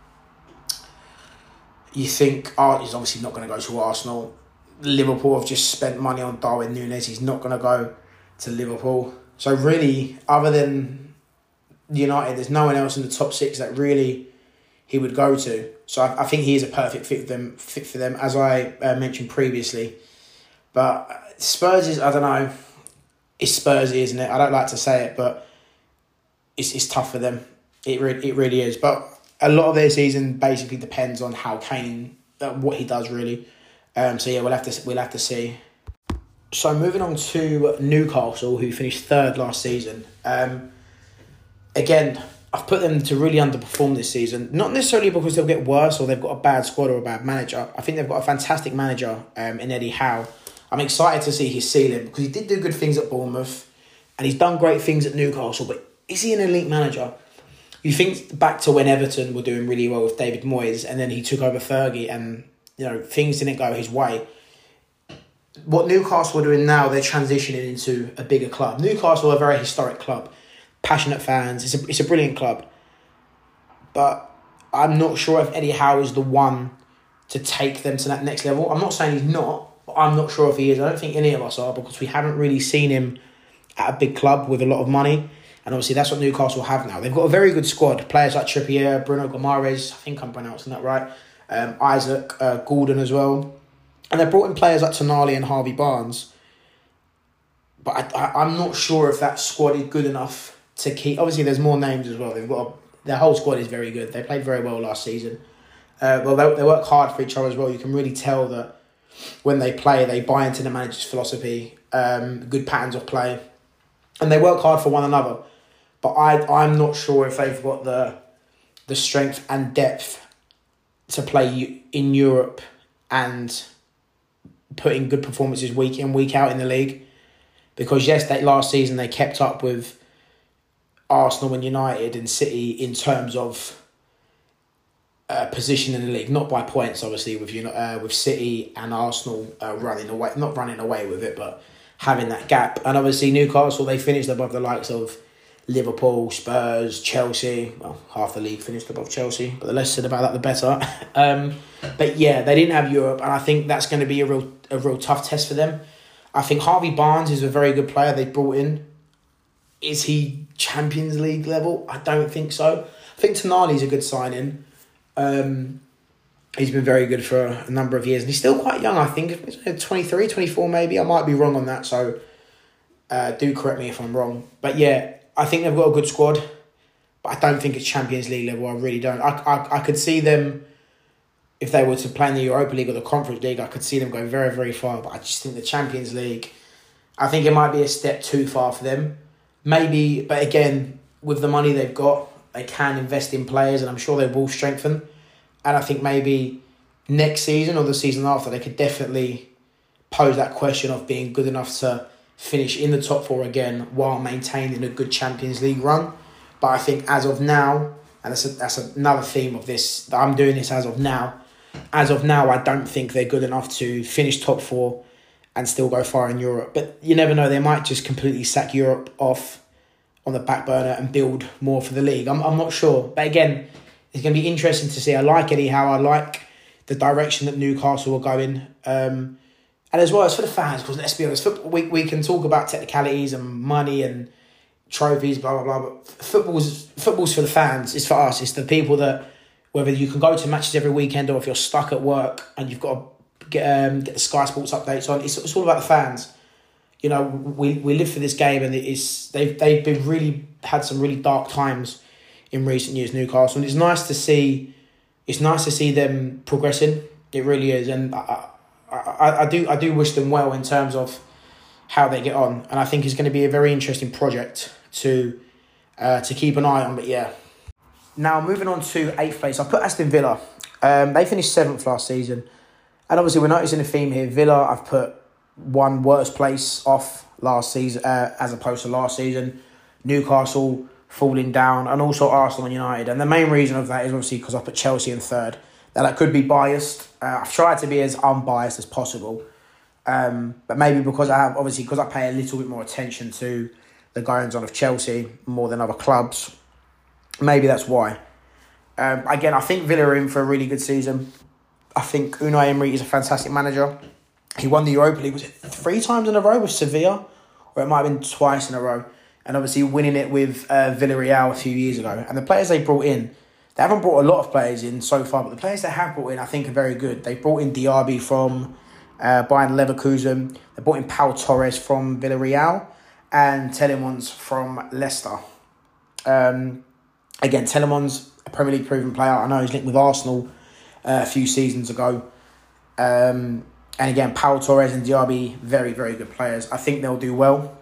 you think oh, he's obviously not going to go to Arsenal. Liverpool have just spent money on Darwin Nunez. He's not going to go to Liverpool. So really, other than United, there's no one else in the top six that really he would go to. So I, I think he is a perfect fit for them. Fit for them, as I uh, mentioned previously. But Spurs is I don't know. It's Spursy, isn't it? I don't like to say it, but it's it's tough for them. It re- it really is. But a lot of their season basically depends on how Kane, uh, what he does really. Um, so yeah, we'll have to we'll have to see. So moving on to Newcastle, who finished third last season. Um, again, I've put them to really underperform this season. Not necessarily because they'll get worse or they've got a bad squad or a bad manager. I think they've got a fantastic manager um, in Eddie Howe. I'm excited to see his ceiling because he did do good things at Bournemouth and he's done great things at Newcastle. But is he an elite manager? You think back to when Everton were doing really well with David Moyes and then he took over Fergie and you know things didn't go his way. What Newcastle are doing now, they're transitioning into a bigger club. Newcastle are a very historic club passionate fans. It's a it's a brilliant club, but I'm not sure if Eddie Howe is the one to take them to that next level. I'm not saying he's not, but I'm not sure if he is. I don't think any of us are because we haven't really seen him at a big club with a lot of money. And obviously, that's what Newcastle have now. They've got a very good squad. Players like Trippier, Bruno Guimaraes, I think I'm pronouncing that right, um, Isak uh, Gordon as well. And they've brought in players like Tonali and Harvey Barnes. But I, I, I'm not sure if that squad is good enough to keep. Obviously, there's more names as well. They've got a, their whole squad is very good. They played very well last season. Uh, well, they, they work hard for each other as well. You can really tell that when they play, they buy into the manager's philosophy, um, good patterns of play, and they work hard for one another. But I, I'm not sure if they've got the the strength and depth to play in Europe and put in good performances week in week out in the league. Because yes, that last season they kept up with Arsenal and United and City in terms of uh, position in the league, not by points, obviously, with you uh, with City and Arsenal uh, running away, not running away with it, but having that gap. And obviously, Newcastle they finished above the likes of Liverpool, Spurs, Chelsea. Well, half the league finished above Chelsea, but the less said about that, the better. um, but yeah, they didn't have Europe, and I think that's going to be a real a real tough test for them. I think Harvey Barnes is a very good player they brought in. Is he Champions League level? I don't think so. I think Tonali's a good signing. Um, he's been very good for a number of years, and he's still quite young. I think 23, 24 maybe. I might be wrong on that, so uh, do correct me if I'm wrong. But yeah, I think they've got a good squad, but I don't think it's Champions League level. I really don't. I, I, I could see them if they were to play in the Europa League or the Conference League. I could see them go very very far, but I just think the Champions League. I think it might be a step too far for them. Maybe, but again, with the money they've got, they can invest in players, and I'm sure they will strengthen. And I think maybe next season or the season after, they could definitely pose that question of being good enough to finish in the top four again while maintaining a good Champions League run. But I think as of now, and that's, a, that's another theme of this, I'm doing this as of now. As of now, I don't think they're good enough to finish top four and still go far in Europe. But you never know, they might just completely sack Europe off on the back burner and build more for the league. I'm, I'm not sure. But again, it's going to be interesting to see. I like anyhow. I like the direction that Newcastle are going. Um, and as well as for the fans, because let's be honest, football, we, we can talk about technicalities and money and trophies, blah, blah, blah. But football's, football's for the fans. It's for us. It's the people that, whether you can go to matches every weekend or if you're stuck at work and you've got to get, um, get the Sky Sports updates on, it's, it's all about the fans. You know, we, we live for this game and it's, they've, they've been really, had some really dark times in recent years, Newcastle. And it's nice to see, it's nice to see them progressing. It really is. And I, I, I do I do wish them well in terms of how they get on, and I think it's going to be a very interesting project to uh, to keep an eye on. But yeah, now moving on to eighth place, I put Aston Villa. Um, they finished seventh last season, and obviously we're noticing a theme here. Villa, I've put one worst place off last season uh, as opposed to last season. Newcastle falling down, and also Arsenal and United. And the main reason of that is obviously because I put Chelsea in third. Now that could be biased. Uh, I've tried to be as unbiased as possible, um, but maybe because I have obviously because I pay a little bit more attention to the goings on of Chelsea more than other clubs. Maybe that's why. Um, again, I think Villa are in for a really good season. I think Unai Emery is a fantastic manager. He won the Europa League was it three times in a row with Sevilla, or it might have been twice in a row, and obviously winning it with uh, Villarreal a few years ago. And the players they brought in they haven't brought a lot of players in so far, but the players they have brought in, I think, are very good. They brought in Diaby from uh, Bayern Leverkusen. They brought in Pau Torres from Villarreal and Tielemans from Leicester. Um, again, Tielemans, a Premier League proven player. I know he's linked with Arsenal uh, a few seasons ago. Um, and again, Pau Torres and Diaby, very, very good players. I think they'll do well.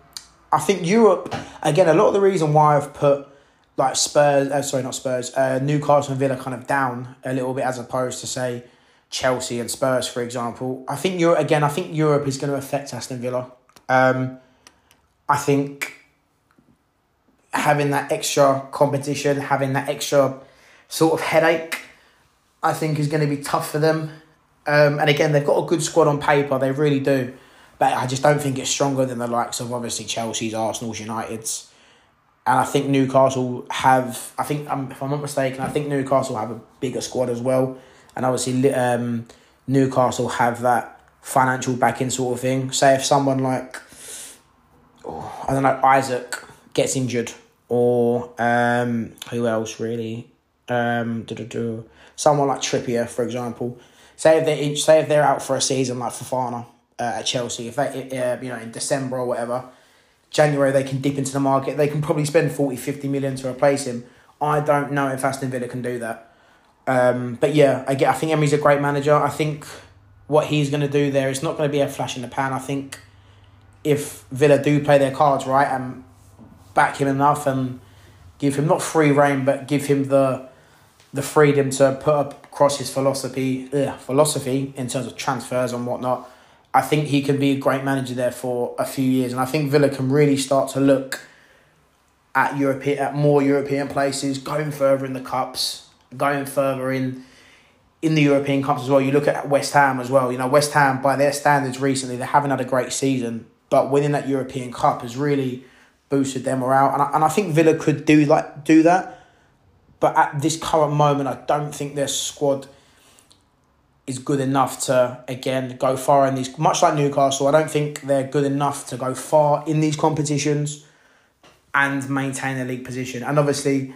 I think Europe, again, a lot of the reason why I've put like Spurs, uh, sorry, not Spurs, uh, Newcastle and Villa kind of down a little bit as opposed to say Chelsea and Spurs, for example. I think Europe again. I think Europe is going to affect Aston Villa. Um, I think having that extra competition, having that extra sort of headache, I think is going to be tough for them. Um, and again, they've got a good squad on paper. They really do, but I just don't think it's stronger than the likes of obviously Chelsea's, Arsenal's, United's and I think Newcastle have. I think um, if I'm not mistaken, I think Newcastle have a bigger squad as well, and obviously um, Newcastle have that financial backing sort of thing. Say if someone like oh, I don't know Isak gets injured, or um, who else really, um, someone like Trippier for example. Say if they say if they're out for a season like Fofana uh, at Chelsea, if they uh, you know in December or whatever January they can dip into the market. They can probably spend 40, 50 million to replace him. I don't know if Aston Villa can do that. Um, but yeah, I get. I think Emery's a great manager. I think what he's going to do there is not going to be a flash in the pan. I think if Villa do play their cards right and back him enough and give him not free reign, but give him the the freedom to put across his philosophy ugh, philosophy in terms of transfers and whatnot. I think he can be a great manager there for a few years, and I think Villa can really start to look at European at more European places, going further in the cups, going further in in the European Cups as well. You look at West Ham as well. You know, West Ham, by their standards recently, they haven't had a great season, but winning that European Cup has really boosted their morale. And I, and I think Villa could do like do that. But at this current moment, I don't think their squad is good enough to again go far in these. Much like Newcastle, I don't think they're good enough to go far in these competitions and maintain a league position. And obviously,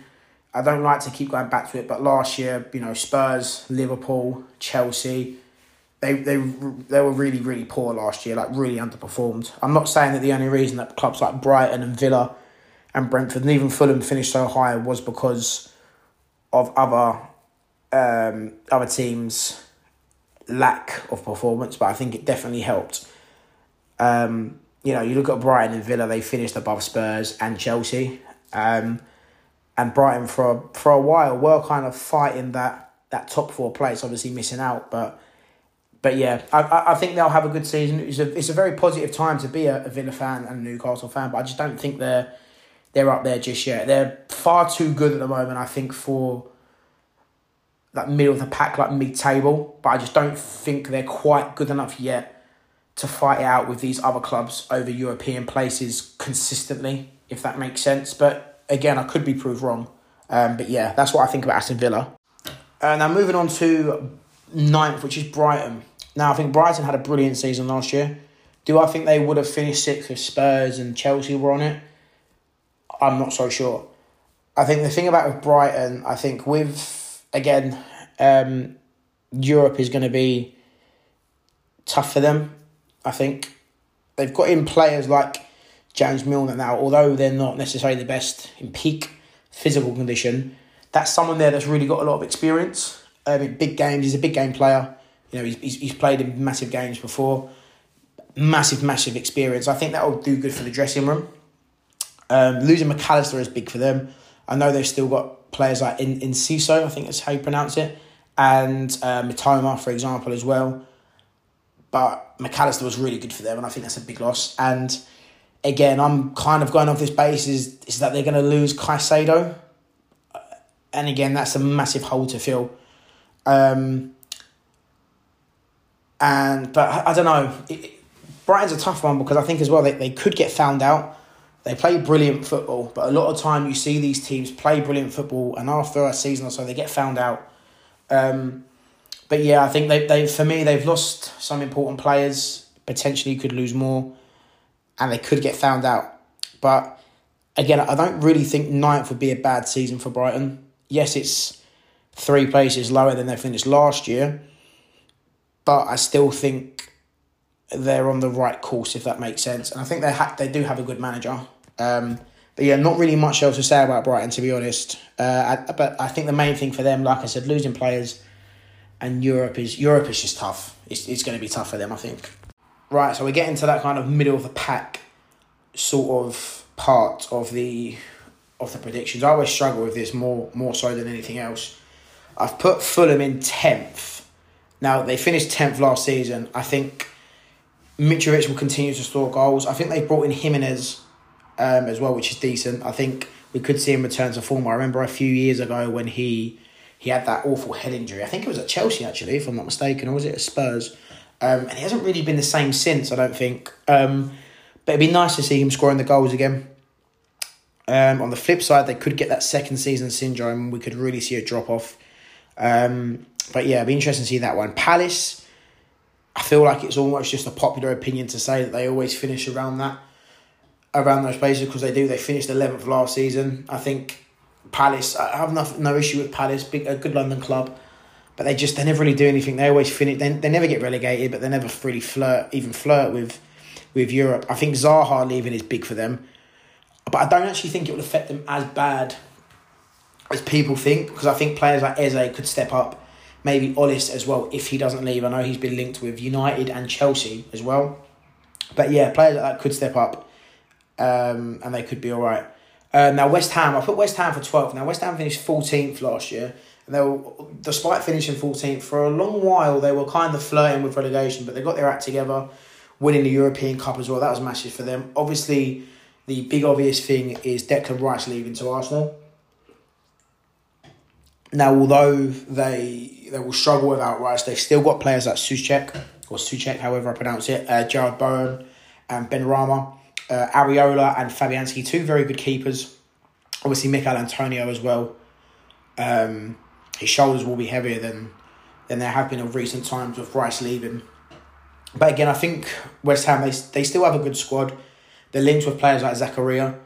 I don't like to keep going back to it, but last year, you know, Spurs, Liverpool, Chelsea, they they they were really really poor last year, like really underperformed. I'm not saying that the only reason that clubs like Brighton and Villa and Brentford and even Fulham finished so high was because of other um, other teams' lack of performance, but I think it definitely helped. Um, you know, you look at Brighton and Villa; they finished above Spurs and Chelsea. Um, and Brighton for a, for a while were kind of fighting that that top four place, obviously missing out, but but yeah, I, I think they'll have a good season. It's a it's a very positive time to be a, a Villa fan and a Newcastle fan, but I just don't think they're they're up there just yet. They're far too good at the moment, I think, for that middle of the pack, like mid table. But I just don't think they're quite good enough yet to fight out with these other clubs over European places consistently, if that makes sense. But again, I could be proved wrong. Um, but yeah, that's what I think about Aston Villa. Uh, now moving on to ninth, which is Brighton. Now I think Brighton had a brilliant season last year. Do I think they would have finished sixth if Spurs and Chelsea were on it? I'm not so sure. I think the thing about with Brighton, I think with again, um, Europe is going to be tough for them. I think they've got in players like James Milner now, although they're not necessarily the best in peak physical condition, that's someone there that's really got a lot of experience. Um, in big games, he's a big game player. You know, he's, he's played in massive games before. Massive, massive experience. I think that will do good for the dressing room. Um, losing Mac Allister is big for them. I know they've still got players like in Enciso, I think that's how you pronounce it, and uh, for example, as well. But Mac Allister was really good for them, and I think that's a big loss. And again, I'm kind of going off this basis is that they're going to lose Caicedo. And again, that's a massive hole to fill. Um, and but I, I don't know. It, Brighton's a tough one because I think as well they, they could get found out. They play brilliant football, but a lot of time you see these teams play brilliant football, and after a season or so they get found out. Um, but yeah, I think they they for me they've lost some important players. Potentially could lose more and they could get found out. But again, I don't really think ninth would be a bad season for Brighton. Yes, it's three places lower than they finished last year, but I still think they're on the right course, if that makes sense. And I think they ha- they do have a good manager. Um, but yeah, not really much else to say about Brighton, to be honest. Uh, I, but I think the main thing for them, like I said, losing players and Europe is Europe is just tough. It's, it's going to be tough for them, I think. Right, so we're getting to that kind of middle of the pack sort of part of the of the predictions. I always struggle with this more more so than anything else. I've put Fulham in tenth. Now they finished tenth last season. I think Mitrovic will continue to score goals. I think they brought in Jimenez um, as well, which is decent. I think we could see him return to form. I remember a few years ago when he he had that awful head injury. I think it was at Chelsea actually, if I'm not mistaken, or was it at Spurs? Um, and he hasn't really been the same since, I don't think. Um, but it'd be nice to see him scoring the goals again. Um, on the flip side, they could get that second season syndrome. We could really see a drop off. Um, but yeah, it'd be interesting to see that one. Palace, I feel like it's almost just a popular opinion to say that they always finish around that, around those places because they do. They finished eleventh last season. I think Palace. I have no, no issue with Palace. Big, a good London club but they just they never really do anything. They always finish. They, they never get relegated, but they never really flirt even flirt with with Europe. I think Zaha leaving is big for them, but I don't actually think it will affect them as bad as people think because I think players like Eze could step up, maybe Olise as well if he doesn't leave. I know he's been linked with United and Chelsea as well, but yeah, players like that could step up, um, and they could be all right. Uh, now West Ham, I put West Ham for 12th. Now West Ham finished 14th last year. And they were, despite finishing 14th, for a long while they were kind of flirting with relegation, but they got their act together, winning the European Cup as well. That was massive for them. Obviously, the big obvious thing is Declan Rice leaving to Arsenal. Now, although they they will struggle without Rice, they've still got players like Soucek, or Soucek, however I pronounce it, uh, Jarrod Bowen and Benrahma, uh, Areola and Fabianski, two very good keepers. Obviously, Michail Antonio as well. Um, his shoulders will be heavier than than there have been of recent times with Rice leaving. But again, I think West Ham they they still have a good squad. They're linked with players like Zakaria.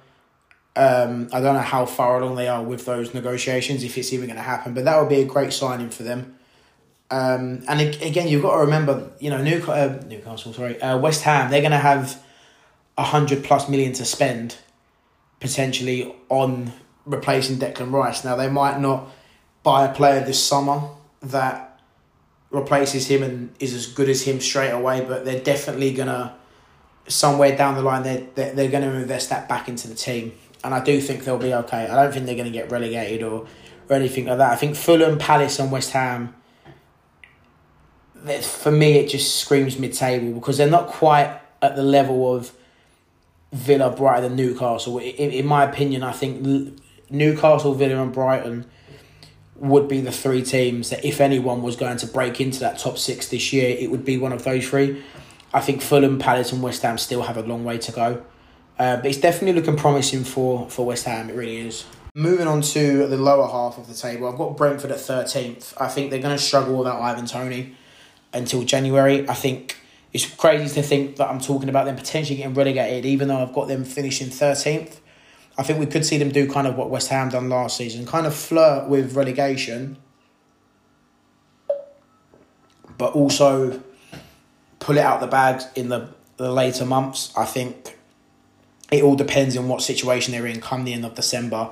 Um, I don't know how far along they are with those negotiations, if it's even going to happen, but that would be a great signing for them. Um, and again, you've got to remember, you know, Newcastle, uh, Newcastle sorry, uh, West Ham, they're going to have a hundred plus million to spend potentially on replacing Declan Rice. Now they might not buy a player this summer that replaces him and is as good as him straight away, but they're definitely gonna somewhere down the line they're they're, they're going to invest that back into the team and I do think they'll be okay. I don't think they're going to get relegated or, or anything like that. I think Fulham, Palace, and West Ham. For me, it just screams mid-table because they're not quite at the level of Villa, Brighton, and Newcastle. In, in my opinion, I think Newcastle, Villa, and Brighton would be the three teams that, if anyone was going to break into that top six this year, it would be one of those three. I think Fulham, Palace, and West Ham still have a long way to go. Uh, but it's definitely looking promising for, for West Ham, it really is. Moving on to the lower half of the table, I've got Brentford at 13th. I think they're going to struggle without Ivan Toney until January. I think it's crazy to think that I'm talking about them potentially getting relegated, even though I've got them finishing 13th. I think we could see them do kind of what West Ham done last season, kind of flirt with relegation, but also pull it out the bag in the, the later months. I think it all depends on what situation they're in come the end of December,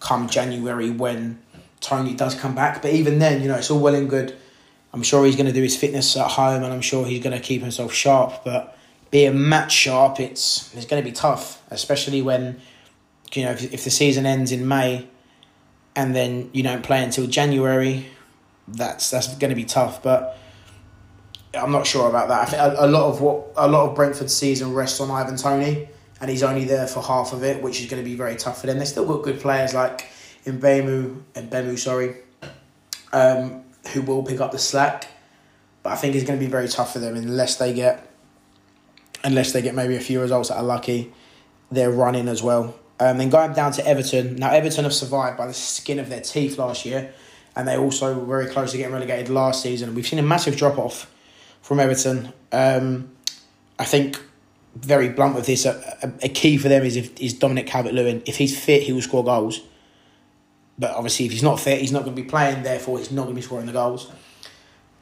come January when Toney does come back. But even then, you know, it's all well and good. I'm sure he's going to do his fitness at home and I'm sure he's going to keep himself sharp. But being match sharp, it's, it's going to be tough, especially when, you know, if, if the season ends in May and then you don't play until January, that's that's going to be tough. But I'm not sure about that. I think a, a lot of what a lot of Brentford's season rests on Ivan Toney and he's only there for half of it, which is going to be very tough for them. They still got good players like Mbemu and Bemu, sorry, um, who will pick up the slack. But I think it's going to be very tough for them unless they get, unless they get maybe a few results that are lucky. They're running as well. Um, then going down to Everton. Now Everton have survived by the skin of their teeth last year, and they also were very close to getting relegated last season. We've seen a massive drop off from Everton. Um, I think very blunt with this. A, a, a key for them is if is Dominic Calvert Lewin. If he's fit, he will score goals. But obviously, if he's not fit, he's not going to be playing. Therefore, he's not going to be scoring the goals.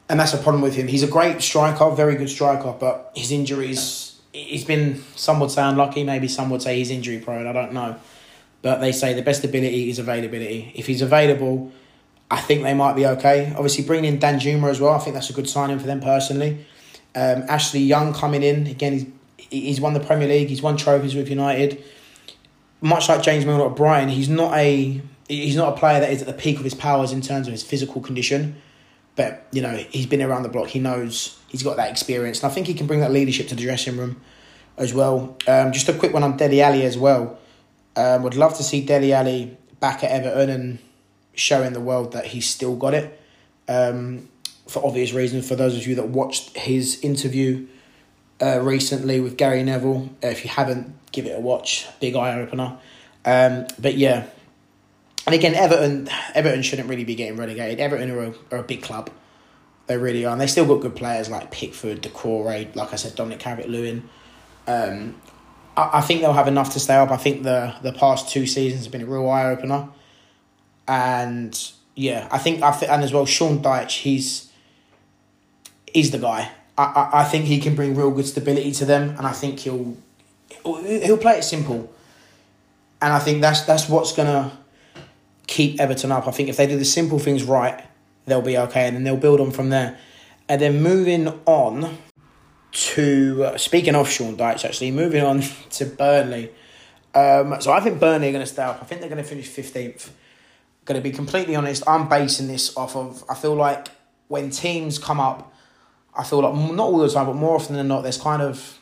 And that's a problem with him. He's a great striker, very good striker, but his injuries, he's been, some would say unlucky, maybe some would say he's injury prone, I don't know. But they say the best ability is availability. If he's available, I think they might be okay. Obviously, bringing in Danjuma as well, I think that's a good signing for them personally. Um, Ashley Young coming in, again, he's won the Premier League. He's won trophies with United. Much like James Milner at Brighton, he's not a he's not a player that is at the peak of his powers in terms of his physical condition. But you know he's been around the block. He knows he's got that experience, and I think he can bring that leadership to the dressing room as well. Um, just a quick one on Dele Alli as well. Um, would love to see Dele Alli back at Everton and showing the world that he's still got it. Um, for obvious reasons, for those of you that watched his interview uh, recently with Gary Neville. Uh, if you haven't, give it a watch. Big eye opener. Um, but yeah, and again, Everton Everton shouldn't really be getting relegated. Everton are a, are a big club. They really are. And they still got good players like Pickford, Doucouré, like I said, Dominic Calvert Lewin. Um, I, I think they'll have enough to stay up. I think the the past two seasons have been a real eye opener. And yeah, I think I th- and as well Sean Dyche, he's he's the guy. I, I think he can bring real good stability to them, and I think he'll he'll play it simple. And I think that's that's what's gonna keep Everton up. I think if they do the simple things right, they'll be okay, and then they'll build on from there. And then moving on to uh, speaking of Sean Dyche, actually moving on to Burnley. Um, so I think Burnley are going to stay up. I think they're going to finish fifteenth. Going to be completely honest, I'm basing this off of. I feel like when teams come up I feel like not all the time, but more often than not, there's kind of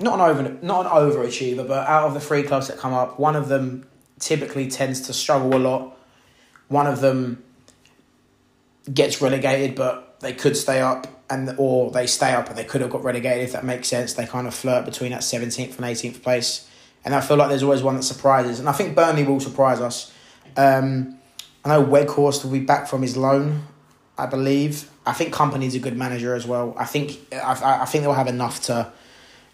not an over not an overachiever, but out of the three clubs that come up, one of them typically tends to struggle a lot. One of them gets relegated, but they could stay up, and or they stay up and they could have got relegated if that makes sense. They kind of flirt between that seventeenth and eighteenth place, and I feel like there's always one that surprises, and I think Burnley will surprise us. Um, I know Weghorst will be back from his loan, I believe. I think Kompany's a good manager as well. I think I, I think they'll have enough to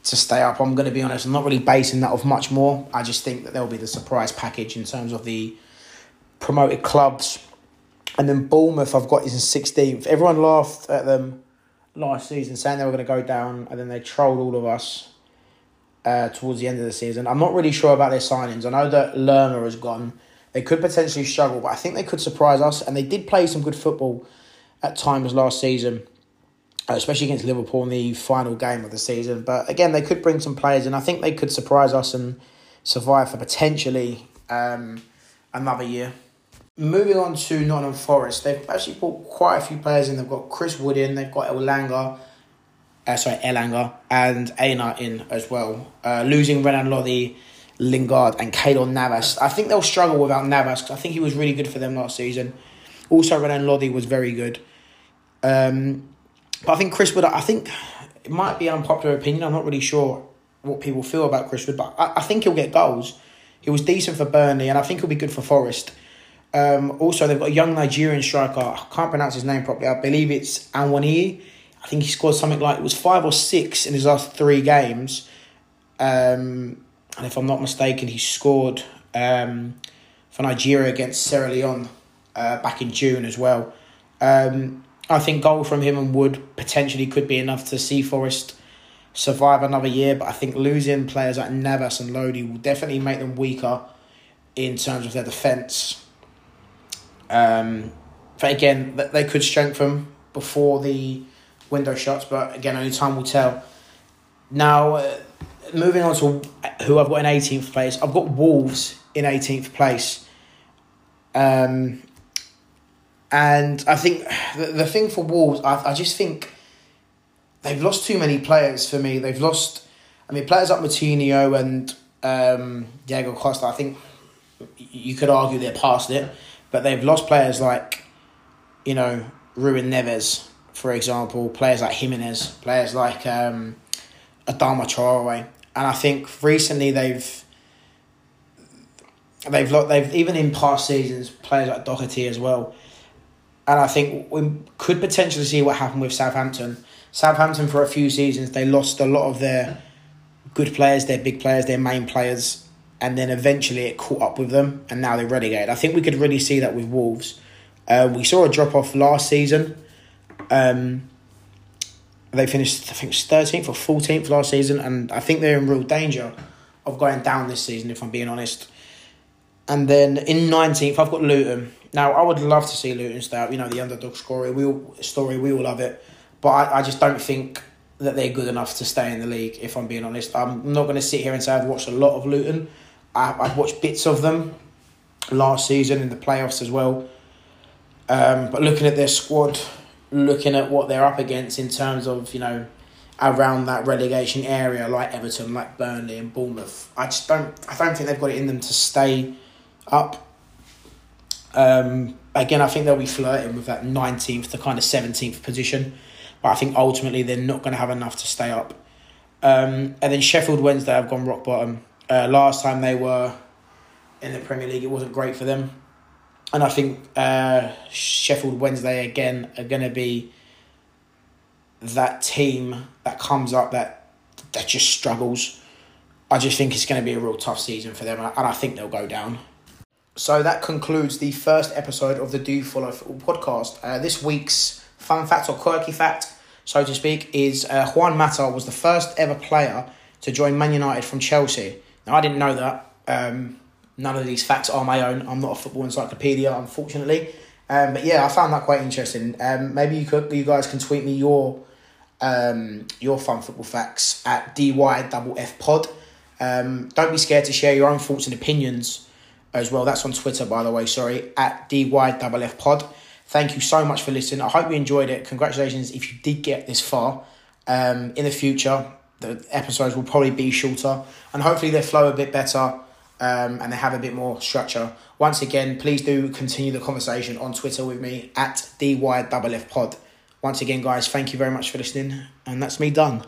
to stay up. I'm going to be honest. I'm not really basing that off much more. I just think that there'll be the surprise package in terms of the promoted clubs. And then Bournemouth, I've got is in sixteenth. Everyone laughed at them last season, saying they were going to go down, and then they trolled all of us uh, towards the end of the season. I'm not really sure about their signings. I know that Lerma has gone. They could potentially struggle, but I think they could surprise us. And they did play some good football at times last season, uh, especially against Liverpool in the final game of the season. But again, they could bring some players, and I think they could surprise us and survive for potentially um, another year. Moving on to Nottingham Forest, they've actually brought quite a few players in. They've got Chris Wood in, they've got Elanga, uh, sorry, Elanga, and Aina in as well. Uh, losing Renan Lodi, Lingard, and Keylor Navas. I think they'll struggle without Navas because I think he was really good for them last season. Also, Renan Lodi was very good. Um, but I think Chris Wood, I think it might be an unpopular opinion. I'm not really sure what people feel about Chris Wood, but I, I think he'll get goals. He was decent for Burnley, and I think he'll be good for Forest. Um, also, they've got a young Nigerian striker. I can't pronounce his name properly. I believe it's Anwani. I think he scored something like it was five or six in his last three games. Um, and if I'm not mistaken, he scored um, for Nigeria against Sierra Leone uh, back in June as well. Um, I think goal from him and Wood potentially could be enough to see Forest survive another year, but I think losing players like Navas and Lodi will definitely make them weaker in terms of their defence. Um, but again, they could strengthen before the window shuts, but again, only time will tell. Now, uh, moving on to who I've got in 18th place, I've got Wolves in 18th place. Um, and I think the, the thing for Wolves, I, I just think they've lost too many players for me. They've lost, I mean, players like Moutinho and um, Diego Costa, I think you could argue they're past it, but they've lost players like, you know, Ruben Neves, for example, players like Jimenez, players like um, Adama Traore. And I think recently they've they've they've even in past seasons players like Doherty as well and I think we could potentially see what happened with Southampton. Southampton for a few seasons they lost a lot of their good players, their big players, their main players, and then eventually it caught up with them, and now they're relegated. I think we could really see that with Wolves. Uh, we saw a drop off last season. Um, they finished, I think, thirteenth or fourteenth last season, and I think they're in real danger of going down this season. If I'm being honest. And then in nineteenth, I've got Luton. Now, I would love to see Luton stay up. You know, the underdog story. We all story. We all love it, but I, I just don't think that they're good enough to stay in the league. If I'm being honest, I'm not going to sit here and say I've watched a lot of Luton. I, I've watched bits of them last season in the playoffs as well. Um, but looking at their squad, looking at what they're up against in terms of you know around that relegation area, like Everton, like Burnley and Bournemouth, I just don't. I don't think they've got it in them to stay up. Um, again, I think they'll be flirting with that 19th to kind of 17th position, but I think ultimately they're not going to have enough to stay up. Um, and then Sheffield Wednesday have gone rock bottom. Uh, last time they were in the Premier League, it wasn't great for them. And I think uh, Sheffield Wednesday again are going to be that team that comes up that that just struggles. I just think it's going to be a real tough season for them, and I think they'll go down. So that concludes the first episode of the Do Follow Football podcast. Uh, this week's fun fact or quirky fact, so to speak, is uh, Juan Mata was the first ever player to join Man United from Chelsea. Now, I didn't know that. Um, none of these facts are my own. I'm not a football encyclopedia, unfortunately. Um, but yeah, I found that quite interesting. Um, maybe you could, you guys can tweet me your um, your fun football facts at DYFF pod. Um, don't be scared to share your own thoughts and opinions as well. That's on Twitter, by the way, sorry, at DYFF pod. Thank you so much for listening. I hope you enjoyed it. Congratulations if you did get this far. Um, in the future, the episodes will probably be shorter and hopefully they flow a bit better. um, and they have a bit more structure. Once again, please do continue the conversation on Twitter with me at DYFF Pod. Once again, guys, thank you very much for listening, and that's me done.